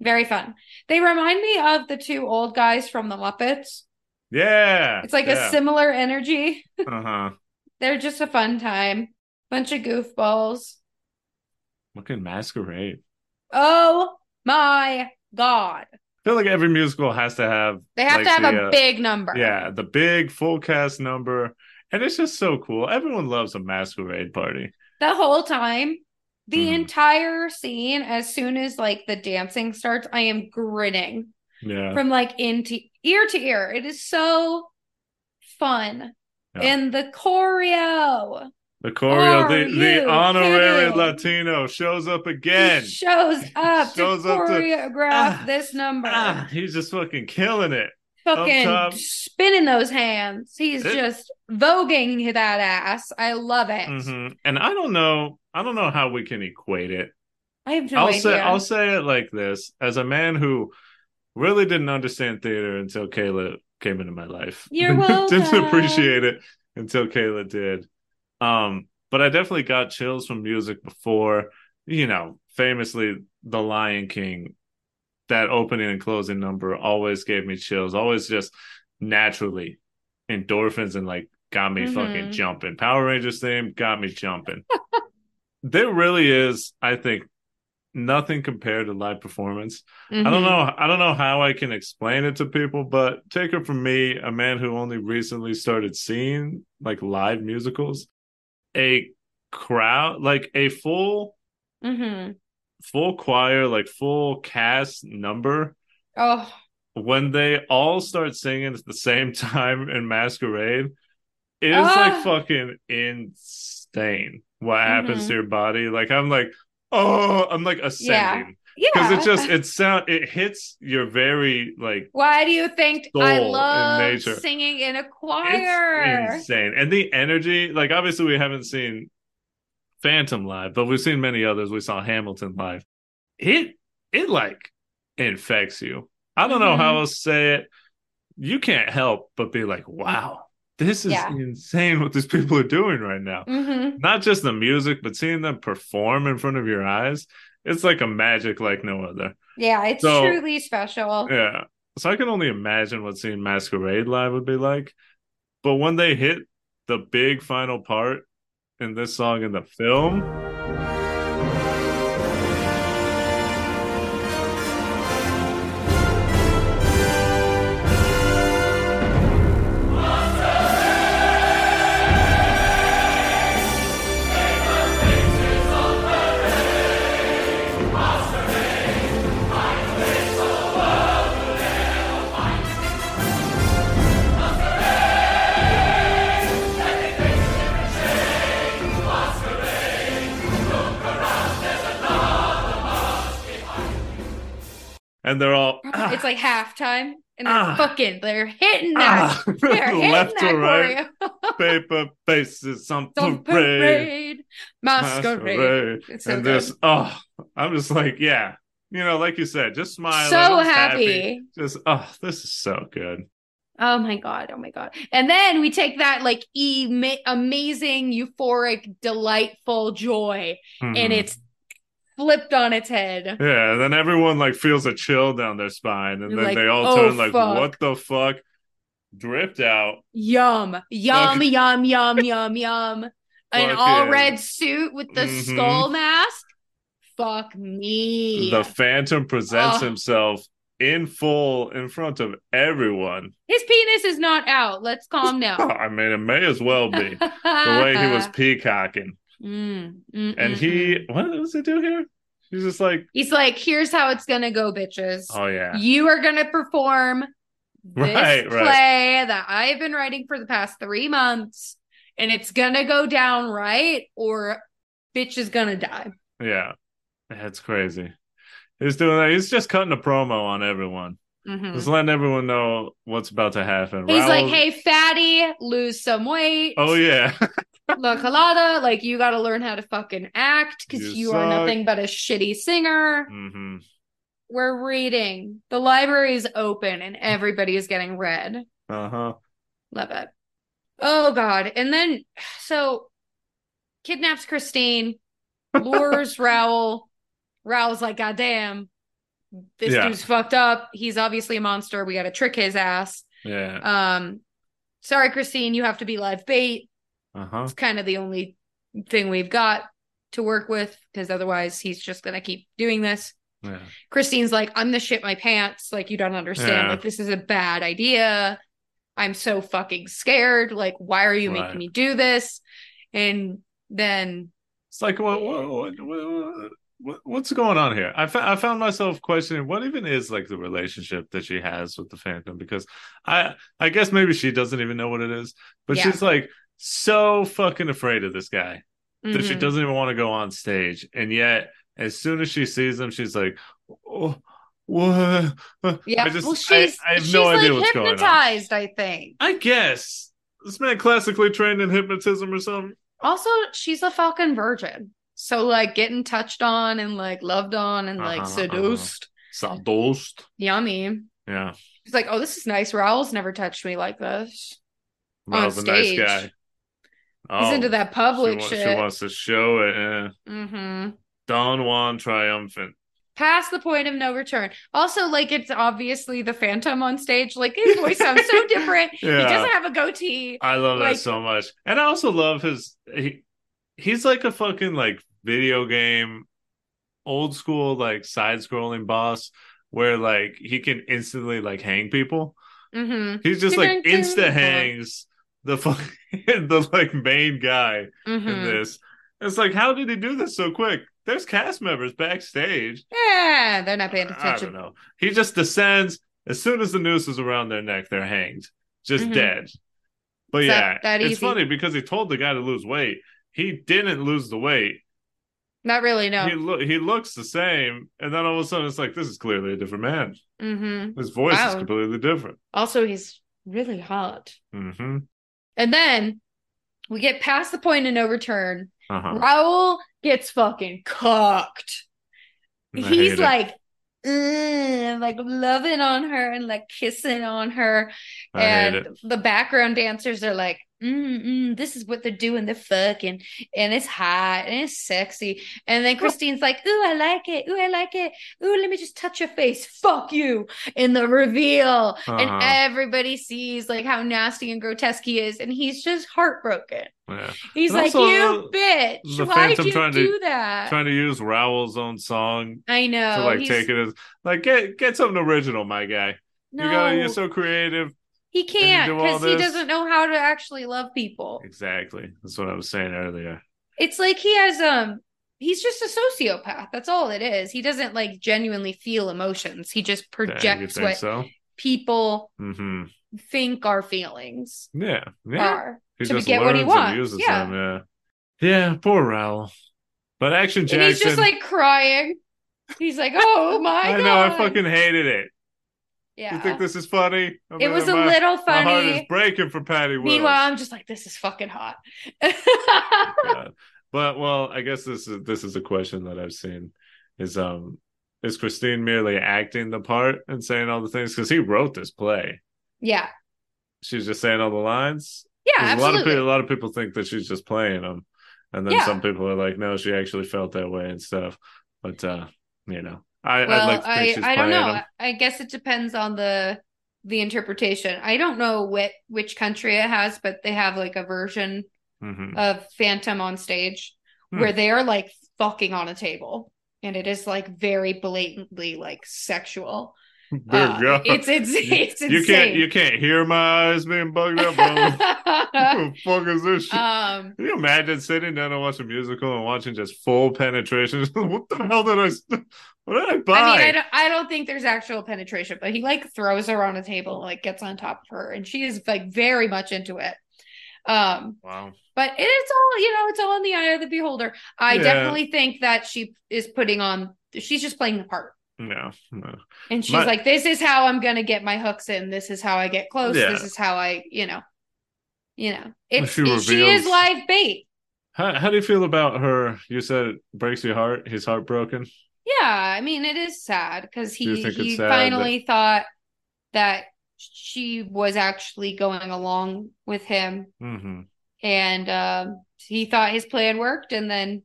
Very fun. They remind me of the two old guys from the Muppets. Yeah. It's like yeah. a similar energy. uh-huh. They're just a fun time. Bunch of goofballs. Fucking Masquerade. Oh my God. I feel like every musical has to have They have like, to have the, a uh, big number. Yeah, the big full cast number. And it's just so cool. Everyone loves a masquerade party. The whole time. The Mhm. entire scene, as soon as like the dancing starts, I am grinning Yeah. from like into ear to ear. It is so fun. Yeah. And the choreo. The choreo, the, the you honorary kidding? Latino shows up again. He shows up Shows to up to- choreograph Ah, this number. Ah, he's just fucking killing it. Fucking spinning those hands. He's It- just voguing that ass. I love it. Mhm. And I don't know, I don't know how we can equate it. I have no I'll idea. say I'll say it like this: as a man who really didn't understand theater until Kayla came into my life, You're didn't appreciate it until Kayla did. Um, but I definitely got chills from music before. You know, famously, The Lion King, that opening and closing number always gave me chills. Always just naturally endorphins and like got me Mhm. fucking jumping. Power Rangers theme got me jumping. there really is, I think, nothing compared to live performance. I don't Mhm. know. I don't know how I can explain it to people, but take it from me, a man who only recently started seeing like live musicals, a crowd, like a full, Mhm. full choir, like full cast number. Oh, When they all start singing at the same time in Masquerade, it is Ah. like fucking insane what happens Mhm. to your body. Like I'm like, oh, I'm like ascending yeah. because it just it sound it hits your very like Why do you think I love singing in a choir? it's insane. And the energy like obviously we haven't seen Phantom live but we've seen many others. We saw Hamilton live. It it like infects you. I don't know Mhm. how else to say it. You can't help but be like wow this is Yeah. insane what these people are doing right now. Hmm not just the music but seeing them perform in front of your eyes it's like a magic like no other Yeah, it's So- truly special. yeah. So I can only imagine what seeing Masquerade live would be like. But when they hit the big final part in this song in the film, and they're all ah, it's like halftime, and they're Ah. fucking, they're hitting that, ah, they're hitting left that to right, paper faces on Some parade, parade, masquerade. masquerade. It's so and good. this, oh, I'm just like, yeah, you know, like you said, just smiling, so just happy. just oh, this is so good. Oh my god! Oh my god! And then we take that like amazing, euphoric, delightful joy, and Mhm. it's flipped on its head. Yeah, and then everyone like feels a chill down their spine, and You're then like, they all "Oh, turn like, fuck." "What the fuck?" Dripped out. Yum, yum, Fuck. yum, yum, yum, yum. An Fuck all yeah. red suit with the Mhm. skull mask. Fuck me. The Phantom presents Oh. himself in full in front of everyone. His penis is not out. Let's calm down. I mean, it may as well be the way he was peacocking. Mm, mm, And mm, he, mm. what does he do here? He's just like, He's like, here's how it's gonna go, bitches. oh yeah, You are to perform this Right, play right. that I've been writing for the past three months, and it's to go down right, or bitch is to die. yeah, that's crazy. He's doing that. He's just cutting a promo on everyone, Mhm. just letting everyone know what's about to happen. He's like, hey, fatty, lose some weight. oh yeah, La colada, like, you got to learn how to fucking act because You you, are nothing but a shitty singer. hmm We're reading. The library is open, and everybody is getting read. uh huh, Love it. Oh God. And then so kidnaps Christine, lures Raoul. Raoul's like, God damn, this Yeah. dude's fucked up. He's obviously a monster. We gotta trick his ass. yeah, Um, sorry, Christine, you have to be live bait. Uh huh, It's kind of the only thing we've got to work with, because otherwise he's just gonna keep doing this. yeah, Christine's like, I'm the shit my pants. Like, you don't understand. Yeah. Like, this is a bad idea. I'm so fucking scared. Like, why are you Right. making me do this? And then, It's like what what what, what, what what's going on here? I fa- I found myself questioning what even is like the relationship that she has with the Phantom because I I guess maybe she doesn't even know what it is, but Yeah. she's like so fucking afraid of this guy that she Mhm. doesn't even want to go on stage, and yet as soon as she sees him, she's like, oh. What? yeah. I just, well, she's, I, I have she's no idea like what's going on. hypnotized, I think. I guess this man classically trained in hypnotism or something. Also, she's a fucking virgin. So, like, getting touched on and, like, loved on and, like, Uh-huh, seduced. Sadost. Yummy. Yeah. She's like, oh, this is nice. Raoul's never touched me like this. On Raoul's a nice stage. Guy. He's into that public Oh, she, shit. She wants to show it. Yeah. mm-hmm. Don Juan triumphant. past the point of no return. Also, like it's obviously the Phantom on stage. Like his voice sounds so different. Yeah. He doesn't have a goatee. I love Like- that so much. And I also love his he, he's like a fucking like video game old school like side scrolling boss where like he can instantly like hang people. Mm-hmm. He's just like insta hangs the fucking the like main guy in Mm-hmm. this. It's like how did he do this so quick? There's cast members backstage. Yeah, they're not paying attention. I don't know. He just descends as soon as the noose is around their neck. They're hanged, just Mhm. dead. But It's yeah, it's funny because he told the guy to lose weight. He didn't lose the weight. Not really. No. He lo- he looks the same, and then all of a sudden it's like this is clearly a different man. mm-hmm. His voice is completely different. Also, he's really hot. hmm And then we get past the point of no return. Uh-huh. Raoul gets fucking cocked. I He's like, like loving on her and like kissing on her. I and the background dancers are like, mm, mm, this is what they're doing. They're fucking, and it's hot and it's sexy. And then Christine's like, ooh, I like it. Ooh, I like it. Ooh, let me just touch your face. Fuck you. In the reveal. And Uh-huh. everybody sees like how nasty and grotesque he is. And he's just heartbroken. Yeah. He's And like, you bitch. the Why'd Phantom you trying to- do that? Trying to use Raoul's own song I know. to like he's- take it as like get get something original, my guy. No, You got you're so creative. He can't do because he doesn't know how to actually love people. Exactly. That's what I was saying earlier. It's like he has um he's just a sociopath. That's all it is. He doesn't like genuinely feel emotions. He just projects what so? people hmm think our feelings Yeah. Yeah. are. He to just get what he wants. Yeah. them. Yeah. Yeah. Poor Raoul. But Action And he's just like crying. He's like, oh my I god. know. I fucking hated it. Yeah. You think this is funny? I it was a my- little My heart is breaking for Patty Willis. Meanwhile, I'm just like, this is fucking hot. But well, I guess this is this is a question that I've seen is um is Christine merely acting the part and saying all the things because he wrote this play. yeah. She's just saying all the lines. Yeah, a lot of absolutely. people, a lot of people think that she's just playing them, and then Yeah. some people are like, no, she actually felt that way and stuff. But uh, you know, I well, like I, I don't know. I guess it depends on the the interpretation. I don't know what which country it has, but they have like a version Mhm. of Phantom on stage Hmm. where they are like fucking on a table. And it is like very blatantly like sexual. Dear Uh, God. it's it's it's insane. you can't you can't hear my eyes being bugged up, what the fuck is this shit? um Can you imagine sitting down and watching a musical and watching just full penetration? what the hell did I? What did I buy? I mean, I don't, I don't think there's actual penetration, but he like throws her on a table, and, like gets on top of her, and she is like very much into it. Um, wow. but it's all you know, it's all in the eye of the beholder. I Yeah. definitely think that she is putting on. She's just playing the part, No, no. and she's My- like, "This is how I'm gonna get my hooks in. This is how I get close. Yeah. This is how I, you know, you know, it's She she is live bait. How how do you feel about her? You said it breaks your heart. He's heartbroken. Yeah, I mean, it is sad because he he finally thought that she was actually going along with him, hmm and um, he thought his plan worked, and then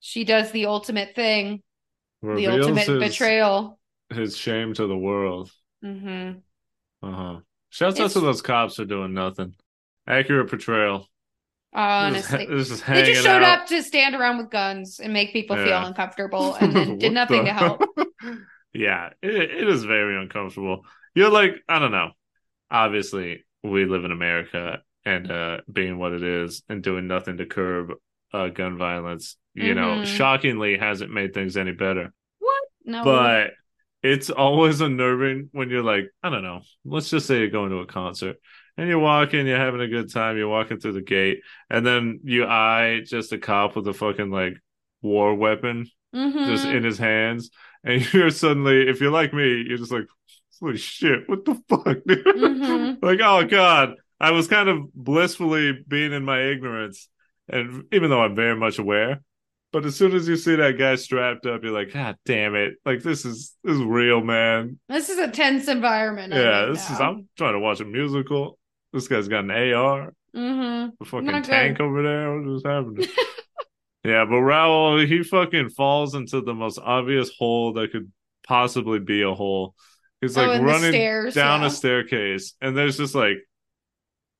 she does the ultimate thing, the ultimate his, betrayal. his shame to the world. hmm Uh huh. Shouts out to those cops for doing nothing. Accurate portrayal. Honestly, this is they just showed out. up to stand around with guns and make people feel uncomfortable, and then did nothing the- to help. yeah, it, it is very uncomfortable. You're like, I don't know. Obviously, we live in America, and uh, being what it is, and doing nothing to curb uh, gun violence, you know, Mhm. shockingly hasn't made things any better. What? No, But it's always unnerving when you're like, I don't know. Let's just say you're going to a concert. And you're walking, you're having a good time, you're walking through the gate, and then you eye just a cop with a fucking like war weapon Mhm. just in his hands, and you're suddenly, if you're like me, you're just like, holy shit, what the fuck, dude? Mhm. like, oh god, I was kind of blissfully being in my ignorance, and even though I'm very much aware, but as soon as you see that guy strapped up, you're like, god damn it, like this is this is real, man. this is a tense environment. Yeah, this is. now. I'm trying to watch a musical. This guy's got an AR, Mhm. a fucking Not good. tank over there. What is happening? Yeah, but Raoul, he fucking falls into the most obvious hole that could possibly be a hole. He's Oh, like the running stairs, down yeah. a staircase, and there's just like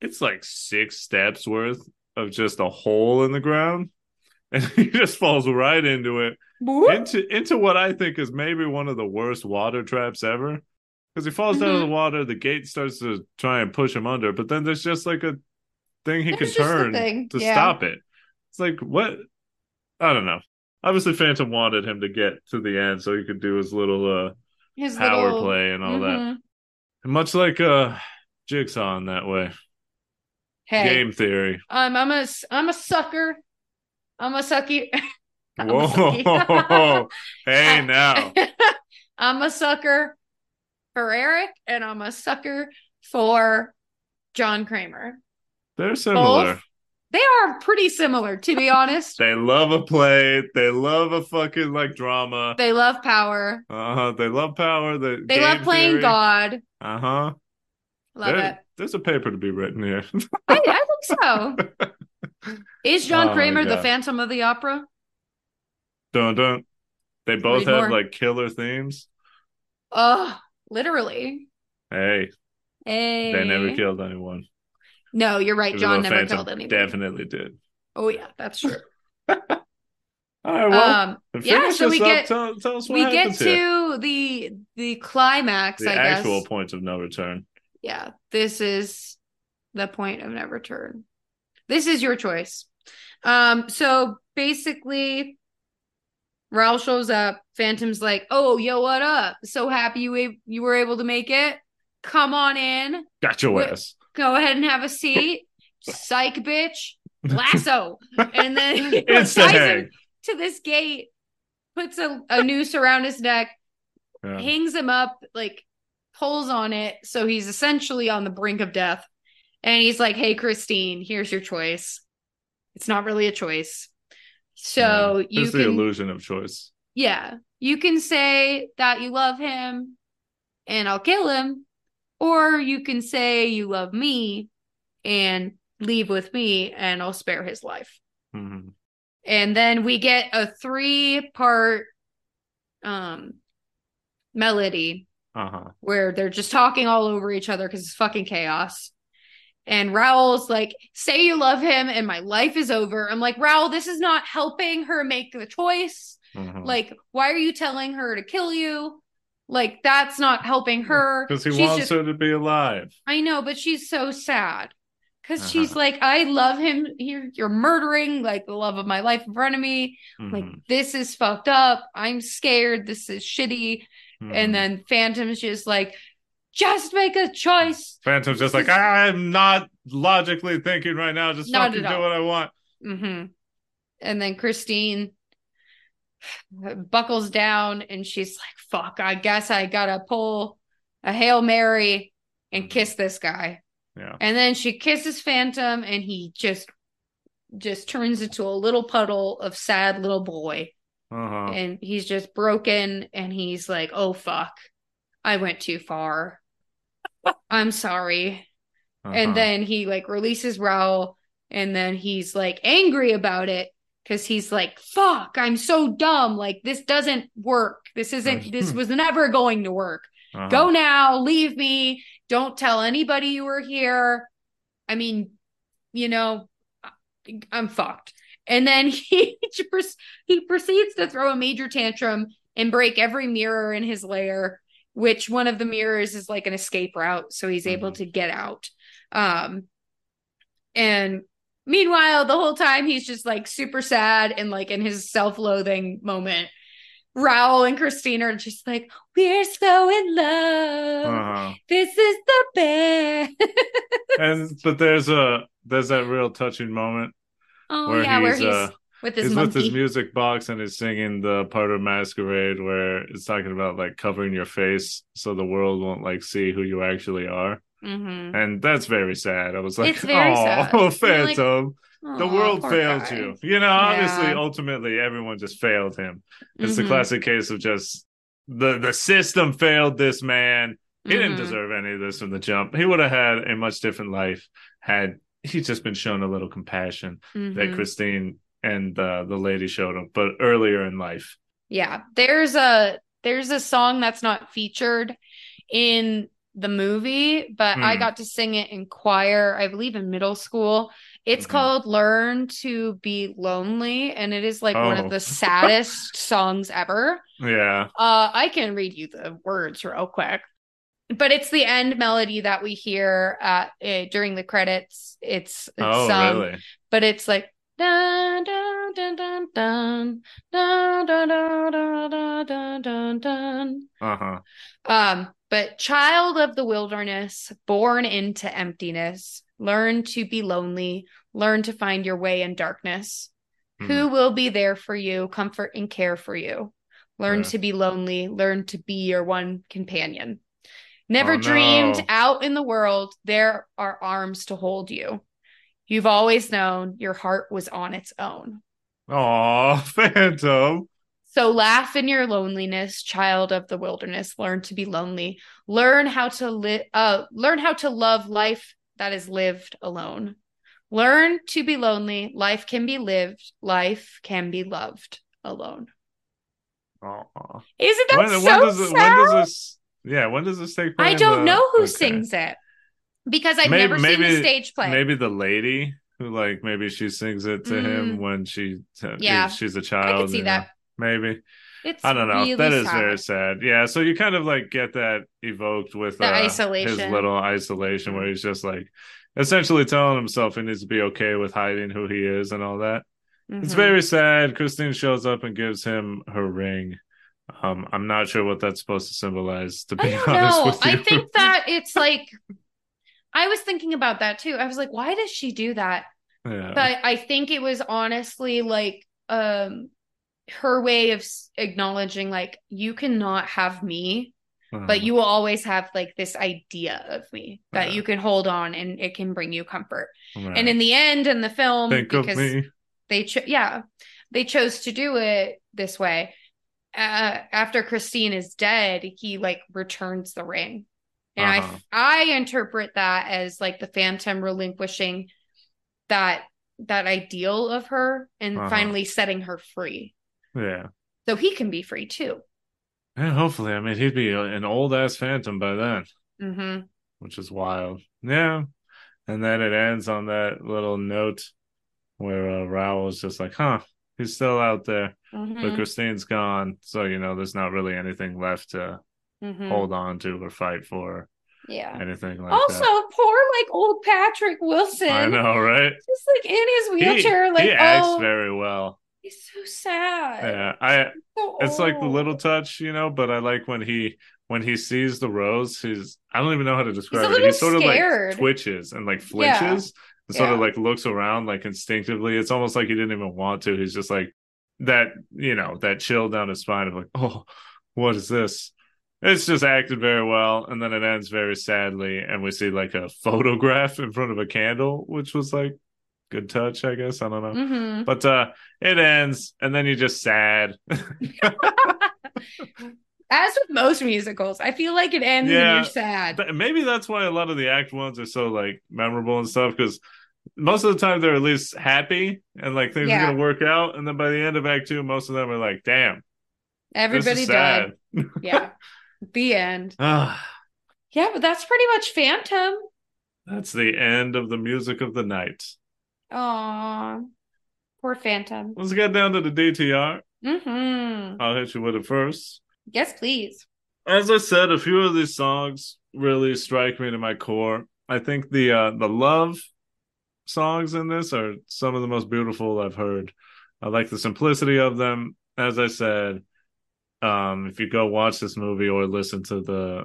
it's like six steps worth of just a hole in the ground, and he just falls right into it, into into what I think is maybe one of the worst water traps ever. Because he falls down to the Mhm. water, the gate starts to try and push him under, but then there's just like a thing he can turn to yeah. stop it. It's like what? I don't know. Obviously, Phantom wanted him to get to the end so he could do his little uh, His power little- play and all that. Mhm. Much like uh, Jigsaw in that way. Hey, Game theory. I'm I'm a I'm a sucker. I'm a sucky. I'm a Whoa! sucky. hey now. I'm a sucker for Eric, and I'm a sucker for John Kramer. They're similar. Both? They are pretty similar, to be honest. They love a play. They love a fucking like drama. They love power. Uh huh. They love power. They They love playing God. Uh huh. Love it. There's a paper to be written here. I, I think so. Is John Oh Kramer the Phantom of the Opera? dun dun. They both Read have more. like killer themes. Oh, literally. Hey, Hey. they never killed anyone. No, you're right. John never Phantom killed anyone. Definitely did. Oh yeah, that's true. All right. Well, um, yeah, so we up, get tell, tell us what we get happens here. to the the climax. the I actual guess. point of no return. Yeah, this is the point of no return. This is your choice. Um, so basically, Raoul shows up. Phantom's like, "Oh, yo, what up? So happy you a- you were able to make it. Come on in. Got your ass. Go ahead and have a seat. Psych, bitch. Lasso." And then ties him to this gate. puts a, a noose around his neck, Yeah. hangs him up, like pulls on it. So he's essentially on the brink of death. And he's like, Hey, Christine, here's your choice. It's not really a choice. So Yeah. you It's can, the illusion of choice. yeah, you can say that you love him and I'll kill him, or you can say you love me and leave with me and I'll spare his life. Mhm. And then we get a three part um melody Uh-huh. where they're just talking all over each other because it's fucking chaos. And Raoul's like, say you love him and my life is over. I'm like, Raul, this is not helping her make the choice. Mhm. Like, why are you telling her to kill you? Like, that's not helping her. Because he She's wants just- her to be alive. I know, but she's so sad. Because Uh-huh. she's like, I love him. You're, you're murdering like the love of my life in front of me. Like, Mhm. this is fucked up. I'm scared. This is shitty. Mhm. And then Phantom's just like, just make a choice. Phantom's just like, I'm not logically thinking right now. Just Not fucking do all. what I want. Mm-hmm. And then Christine buckles down and she's like, fuck, I guess I gotta pull a Hail Mary and Mhm. kiss this guy. Yeah. And then she kisses Phantom and he just just turns into a little puddle of sad little boy. Uh-huh. And he's just broken and he's like, oh fuck, I went too far. I'm sorry. Uh-huh. And then he like releases Raoul and then he's like angry about it because he's like, fuck, I'm so dumb. Like, this doesn't work. This isn't, this was never going to work. Uh-huh. Go now, leave me. Don't tell anybody you were here. I mean, you know, I'm fucked. And then he he proceeds to throw a major tantrum and break every mirror in his lair, which one of the mirrors is like an escape route, so he's able Mhm. to get out. Um, and meanwhile, the whole time he's just like super sad and like in his self-loathing moment. Raoul and Christine are just like, we're so in love. Uh-huh. This is the best. And but there's a there's that real touching moment oh where yeah, where he's he's uh with his he's monkey. with his music box and he's singing the part of masquerade where it's talking about like covering your face so the world won't like see who you actually are Mhm. and that's very sad i was like It's very sad. oh You're like, phantom the world failed guy. you you know obviously Yeah. ultimately everyone just failed him it's the Mhm. classic case of just the the system failed this man he didn't Mhm. deserve any of this from the jump he would have had a much different life had he just been shown a little compassion that Mhm. Christine and uh, the lady showed him, but earlier in life. Yeah, there's a there's a song that's not featured in the movie, but I Hmm. got to sing it in choir, I believe in middle school. It's Mhm. called Learn to Be Lonely, and it is like one Oh. of the saddest songs ever. Yeah. Uh, I can read you the words real quick. But it's the end melody that we hear at uh, during the credits. It's it's oh, sung really? but it's like dun dun dun dun dun dun dun dun dun dun dun dun dun. Uh huh. Um, but child of the wilderness, born into emptiness, learn to be lonely, learn to find your way in darkness. Hmm. Who will be there for you, comfort and care for you? Learn Yeah. to be lonely, learn to be your one companion. Never Oh, no. dreamed out in the world there are arms to hold you. You've always known your heart was on its own. Oh, Phantom. So laugh in your loneliness, child of the wilderness. Learn to be lonely. Learn how to live. Uh, learn how to love life that is lived alone. Learn to be lonely. Life can be lived. Life can be loved alone. Oh. Isn't that When, so when does it, sad? when does this? Yeah, when does this take place? I don't Uh, know who okay. sings it because I've Maybe- never seen the maybe- stage play. Maybe the lady who, like, maybe she sings it to him Mm. when she, Yeah. she's a child. could see you know. that. Maybe It's I don't know. Really that is sad. very sad. Yeah, so you kind of like get that evoked with The uh, isolation. his little isolation, where he's just like essentially telling himself he needs to be okay with hiding who he is and all that. It's Mhm. very sad. Christine shows up and gives him her ring. Um, I'm not sure what that's supposed to symbolize. To I be don't honest know. with you, I think that it's like I was thinking about that too. I was like, why does she do that? yeah. But I think it was honestly like um her way of acknowledging like you cannot have me Uh-huh. but you will always have like this idea of me that Yeah. you can hold on and it can bring you comfort Right. and in the end in the film think of because me. they cho- yeah they chose to do it this way uh, after christine is dead he like returns the ring and Uh-huh. i i interpret that as like the phantom relinquishing that that ideal of her and Uh-huh. finally setting her free Yeah. so he can be free too Yeah, hopefully. I mean, he'd be an old ass phantom by then, mm-hmm. which is wild. Yeah. And then it ends on that little note where uh, Raoul is just like, huh, he's still out there, but Mm-hmm. Christine's gone. So, you know, there's not really anything left to Mm-hmm. hold on to or fight for, yeah anything like also that. Also, poor like old patrick wilson I know, right? just like in his He, wheelchair like he acts oh very well. he's so sad Yeah. I, So it's like the little touch, you know, but I like when he when he sees the rose, he's I don't even know how to describe it. He sort of scared. like twitches and like flinches and sort of like looks around like instinctively. It's almost like he didn't even want to. He's just like that, you know, that chill down his spine of like, oh, what is this? It's just acted very well, and then it ends very sadly, and we see like a photograph in front of a candle, which was like good touch, I guess. I don't know. Mhm. But uh it ends, and then you're just sad. As with most musicals, I feel like it ends and you're sad. Th- maybe that's why a lot of the act ones are so like memorable and stuff because most of the time they're at least happy and like things Yeah. are gonna work out and then by the end of act two most of them are like damn Everybody died. sad Yeah. the end. ah Yeah, but that's pretty much Phantom. that's the end of the music of the night Aw. Poor Phantom. let's get down to the dtr Mm-hmm. i'll hit you with it first Yes, please. as i said a few of these songs really strike me to my core i think the uh the love songs in this are some of the most beautiful i've heard. I like the simplicity of them. As i said um if you go watch this movie or listen to the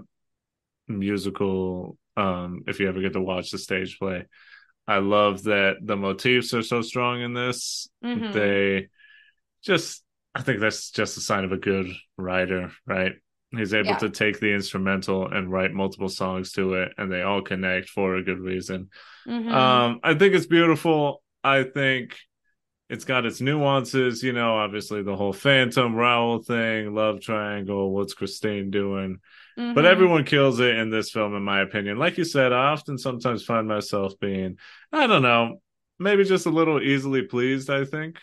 musical um if you ever get to watch the stage play i love that the motifs are so strong in this. Mhm. they just i think that's just a sign of a good writer right he's able Yeah. to take the instrumental and write multiple songs to it and they all connect for a good reason Mhm. um i think it's beautiful i think it's got its nuances you know obviously the whole phantom Raoul thing love triangle what's christine doing but Mhm. everyone kills it in this film in my opinion like you said i often sometimes find myself being i don't know maybe just a little easily pleased i think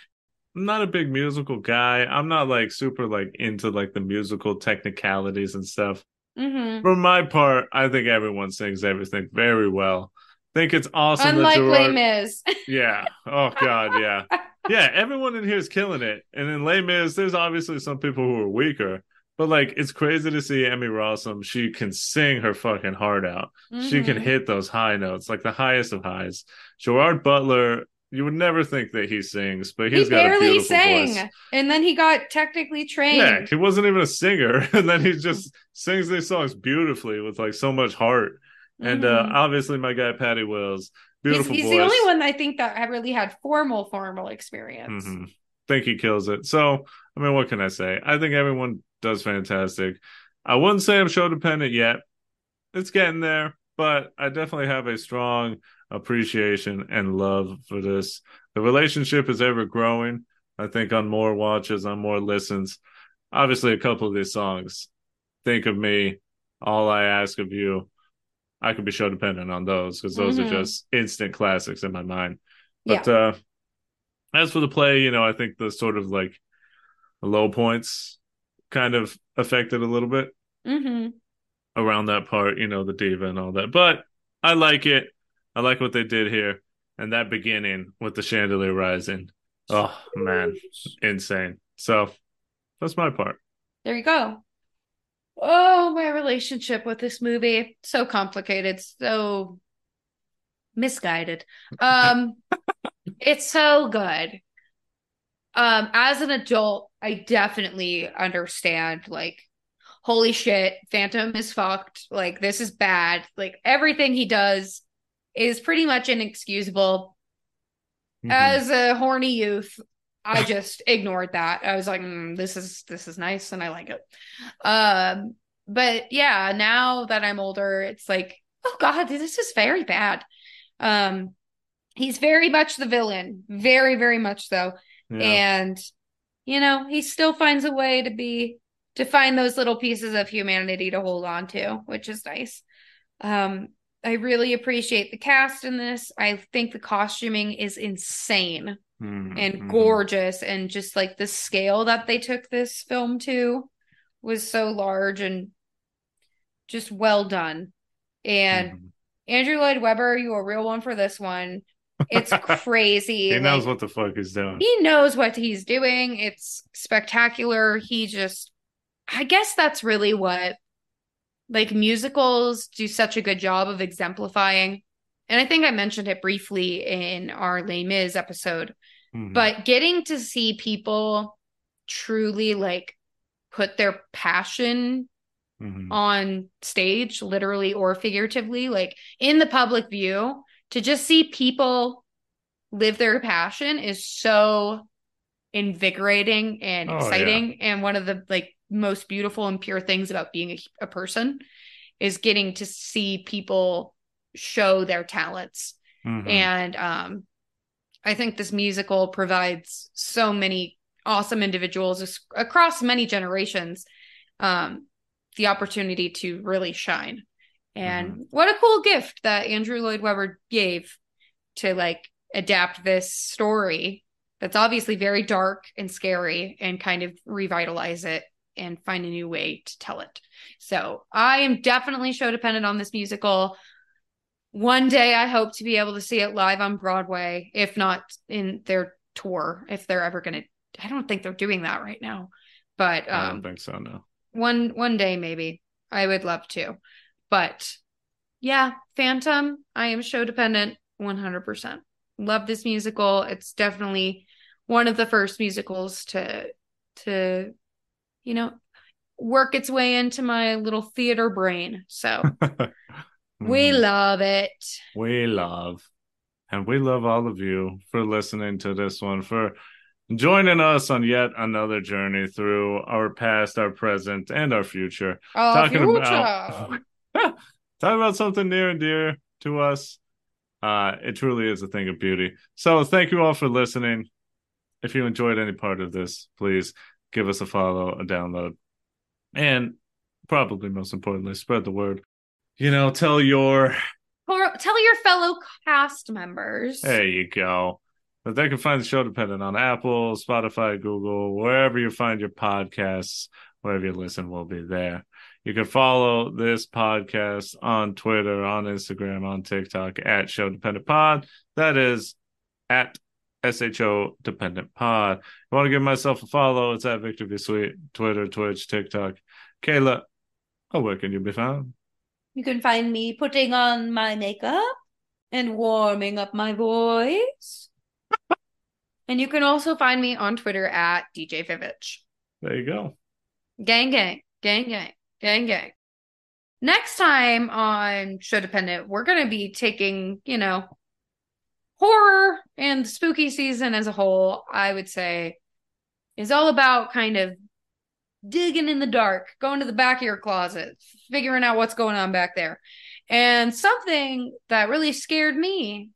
i'm not a big musical guy. I'm not like super like into like the musical technicalities and stuff. Mhm. for my part i think everyone sings everything very well. Think it's awesome Unlike that Les Mis. yeah. Oh god yeah. Yeah everyone in here is killing it. And in Les Mis there's obviously some people who are weaker. But like it's crazy to see Emmy Rossum she can sing her fucking heart out. She can Mhm. hit those high notes like the highest of highs. Gerard Butler you would never think that he sings but He he's got a barely beautiful sang. voice And then he got technically trained. yeah he wasn't even a singer and then he just sings these songs beautifully with like so much heart and uh Mhm. obviously my guy Patty Wills he's beautiful he's voice the only one I think that I really had formal, formal experience. hmm Think he kills it. So, I mean, what can I say? I think everyone does fantastic. I wouldn't say I'm show dependent yet. It's getting there, but I definitely have a strong appreciation and love for this. The relationship is ever growing. I think on more watches, on more listens. Obviously, a couple of these songs, Think of Me, All I Ask of You, I could be show dependent on those because those Mhm. are just instant classics in my mind. But uh as for the play, you know, I think the sort of like low points kind of affected a little bit hmm around that part, you know, the diva and all that. But I like it. I like what they did here. And that beginning with the chandelier rising. Oh man, insane. So that's my part. There you go. Oh, my relationship with this movie. So complicated, so misguided. Um it's so good. Um as an adult, I definitely understand like holy shit, Phantom is fucked. Like this is bad. Like everything he does is pretty much inexcusable. Mhm. As a horny youth, I just ignored that. I was like, mm, this is this is nice and I like it. Um, but yeah, now that I'm older, it's like, oh god, this is very bad. Um, he's very much the villain, very very much so, Yeah. and you know he still finds a way to be to find those little pieces of humanity to hold on to, which is nice. Um, I really appreciate the cast in this. I think the costuming is insane Mhm, and gorgeous and just like the scale that they took this film to was so large and just well done and Mhm. andrew lloyd webber you a real one for this one it's crazy He knows like, what the fuck he's doing. he knows what he's doing it's spectacular he just i guess that's really what like musicals do such a good job of exemplifying and i think i mentioned it briefly in our Les Mis episode Mhm. but getting to see people truly like put their passion Mhm. on stage literally or figuratively like in the public view to just see people live their passion is so invigorating and Oh, yeah. exciting and one of the like most beautiful and pure things about being a, a person is getting to see people show their talents. Mhm. and um i think this musical provides so many awesome individuals across many generations um the opportunity to really shine. And what a cool gift that andrew lloyd webber gave to like adapt this story that's obviously very dark and scary and kind of revitalize it and find a new way to tell it so i am definitely show dependent on this musical one day I hope to be able to see it live on Broadway, if not in their tour, if they're ever going to. I don't think they're doing that right now, but I don't um, think so. No. one one day maybe I would love to. But yeah, Phantom, I am show dependent 100%. Love this musical. It's definitely one of the first musicals to to you know work its way into my little theater brain. So we Mhm. love it. we love. And we love all of you for listening to this one, for joining us on yet another journey through our past, our present, and our future. Our talking future. about talking about something near and dear to us. Uh, it truly is a thing of beauty. So thank you all for listening. If you enjoyed any part of this, please give us a follow, a download, and probably most importantly, spread the word. You know, tell your Or tell your fellow cast members. there you go. But they can find the show dependent on Apple, Spotify, Google, wherever you find your podcasts, wherever you listen, we'll be there. You can follow this podcast on Twitter, on Instagram, on TikTok at Show Dependent Pod. That is at SHO Dependent Pod. I want to give myself a follow. It's at Victor V Sweet, Twitter, Twitch, TikTok. Kayla, oh, where can you be found? You can find me putting on my makeup and warming up my voice. and you can also find me on Twitter at DJ Vivitch. There you go. Gang, gang, gang, gang, gang, gang. Next time on Show Dependent, we're going to be taking, you know, horror and spooky season as a whole, I would say, is all about kind of digging in the dark, going to the back of your closet, figuring out what's going on back there. And something that really scared me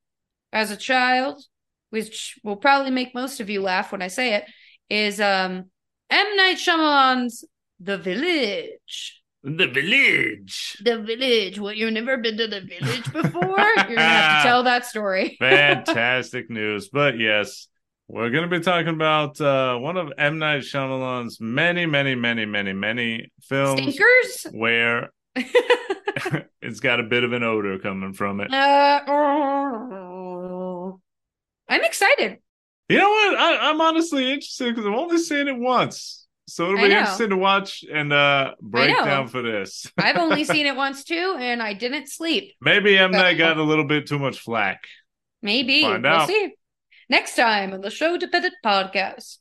as a child, which will probably make most of you laugh when I say it, is um M. Night Shyamalan's The Village. The Village. The Village. What, you've never been to the village before? You're gonna have to tell that story. Fantastic news. But yes, we're to be talking about uh, one of M. Night Shyamalan's many, many, many, many, many films Stinkers? where it's got a bit of an odor coming from it. Uh, oh. I'm excited. You know what? I, I'm honestly interested because I've only seen it once. So it'll be interesting to watch and uh, break down for this. I've only seen it once too, and I didn't sleep. Maybe M. Night got a little bit too much flack. Maybe. We'll out. see. Next time on the Show Dependent Podcast.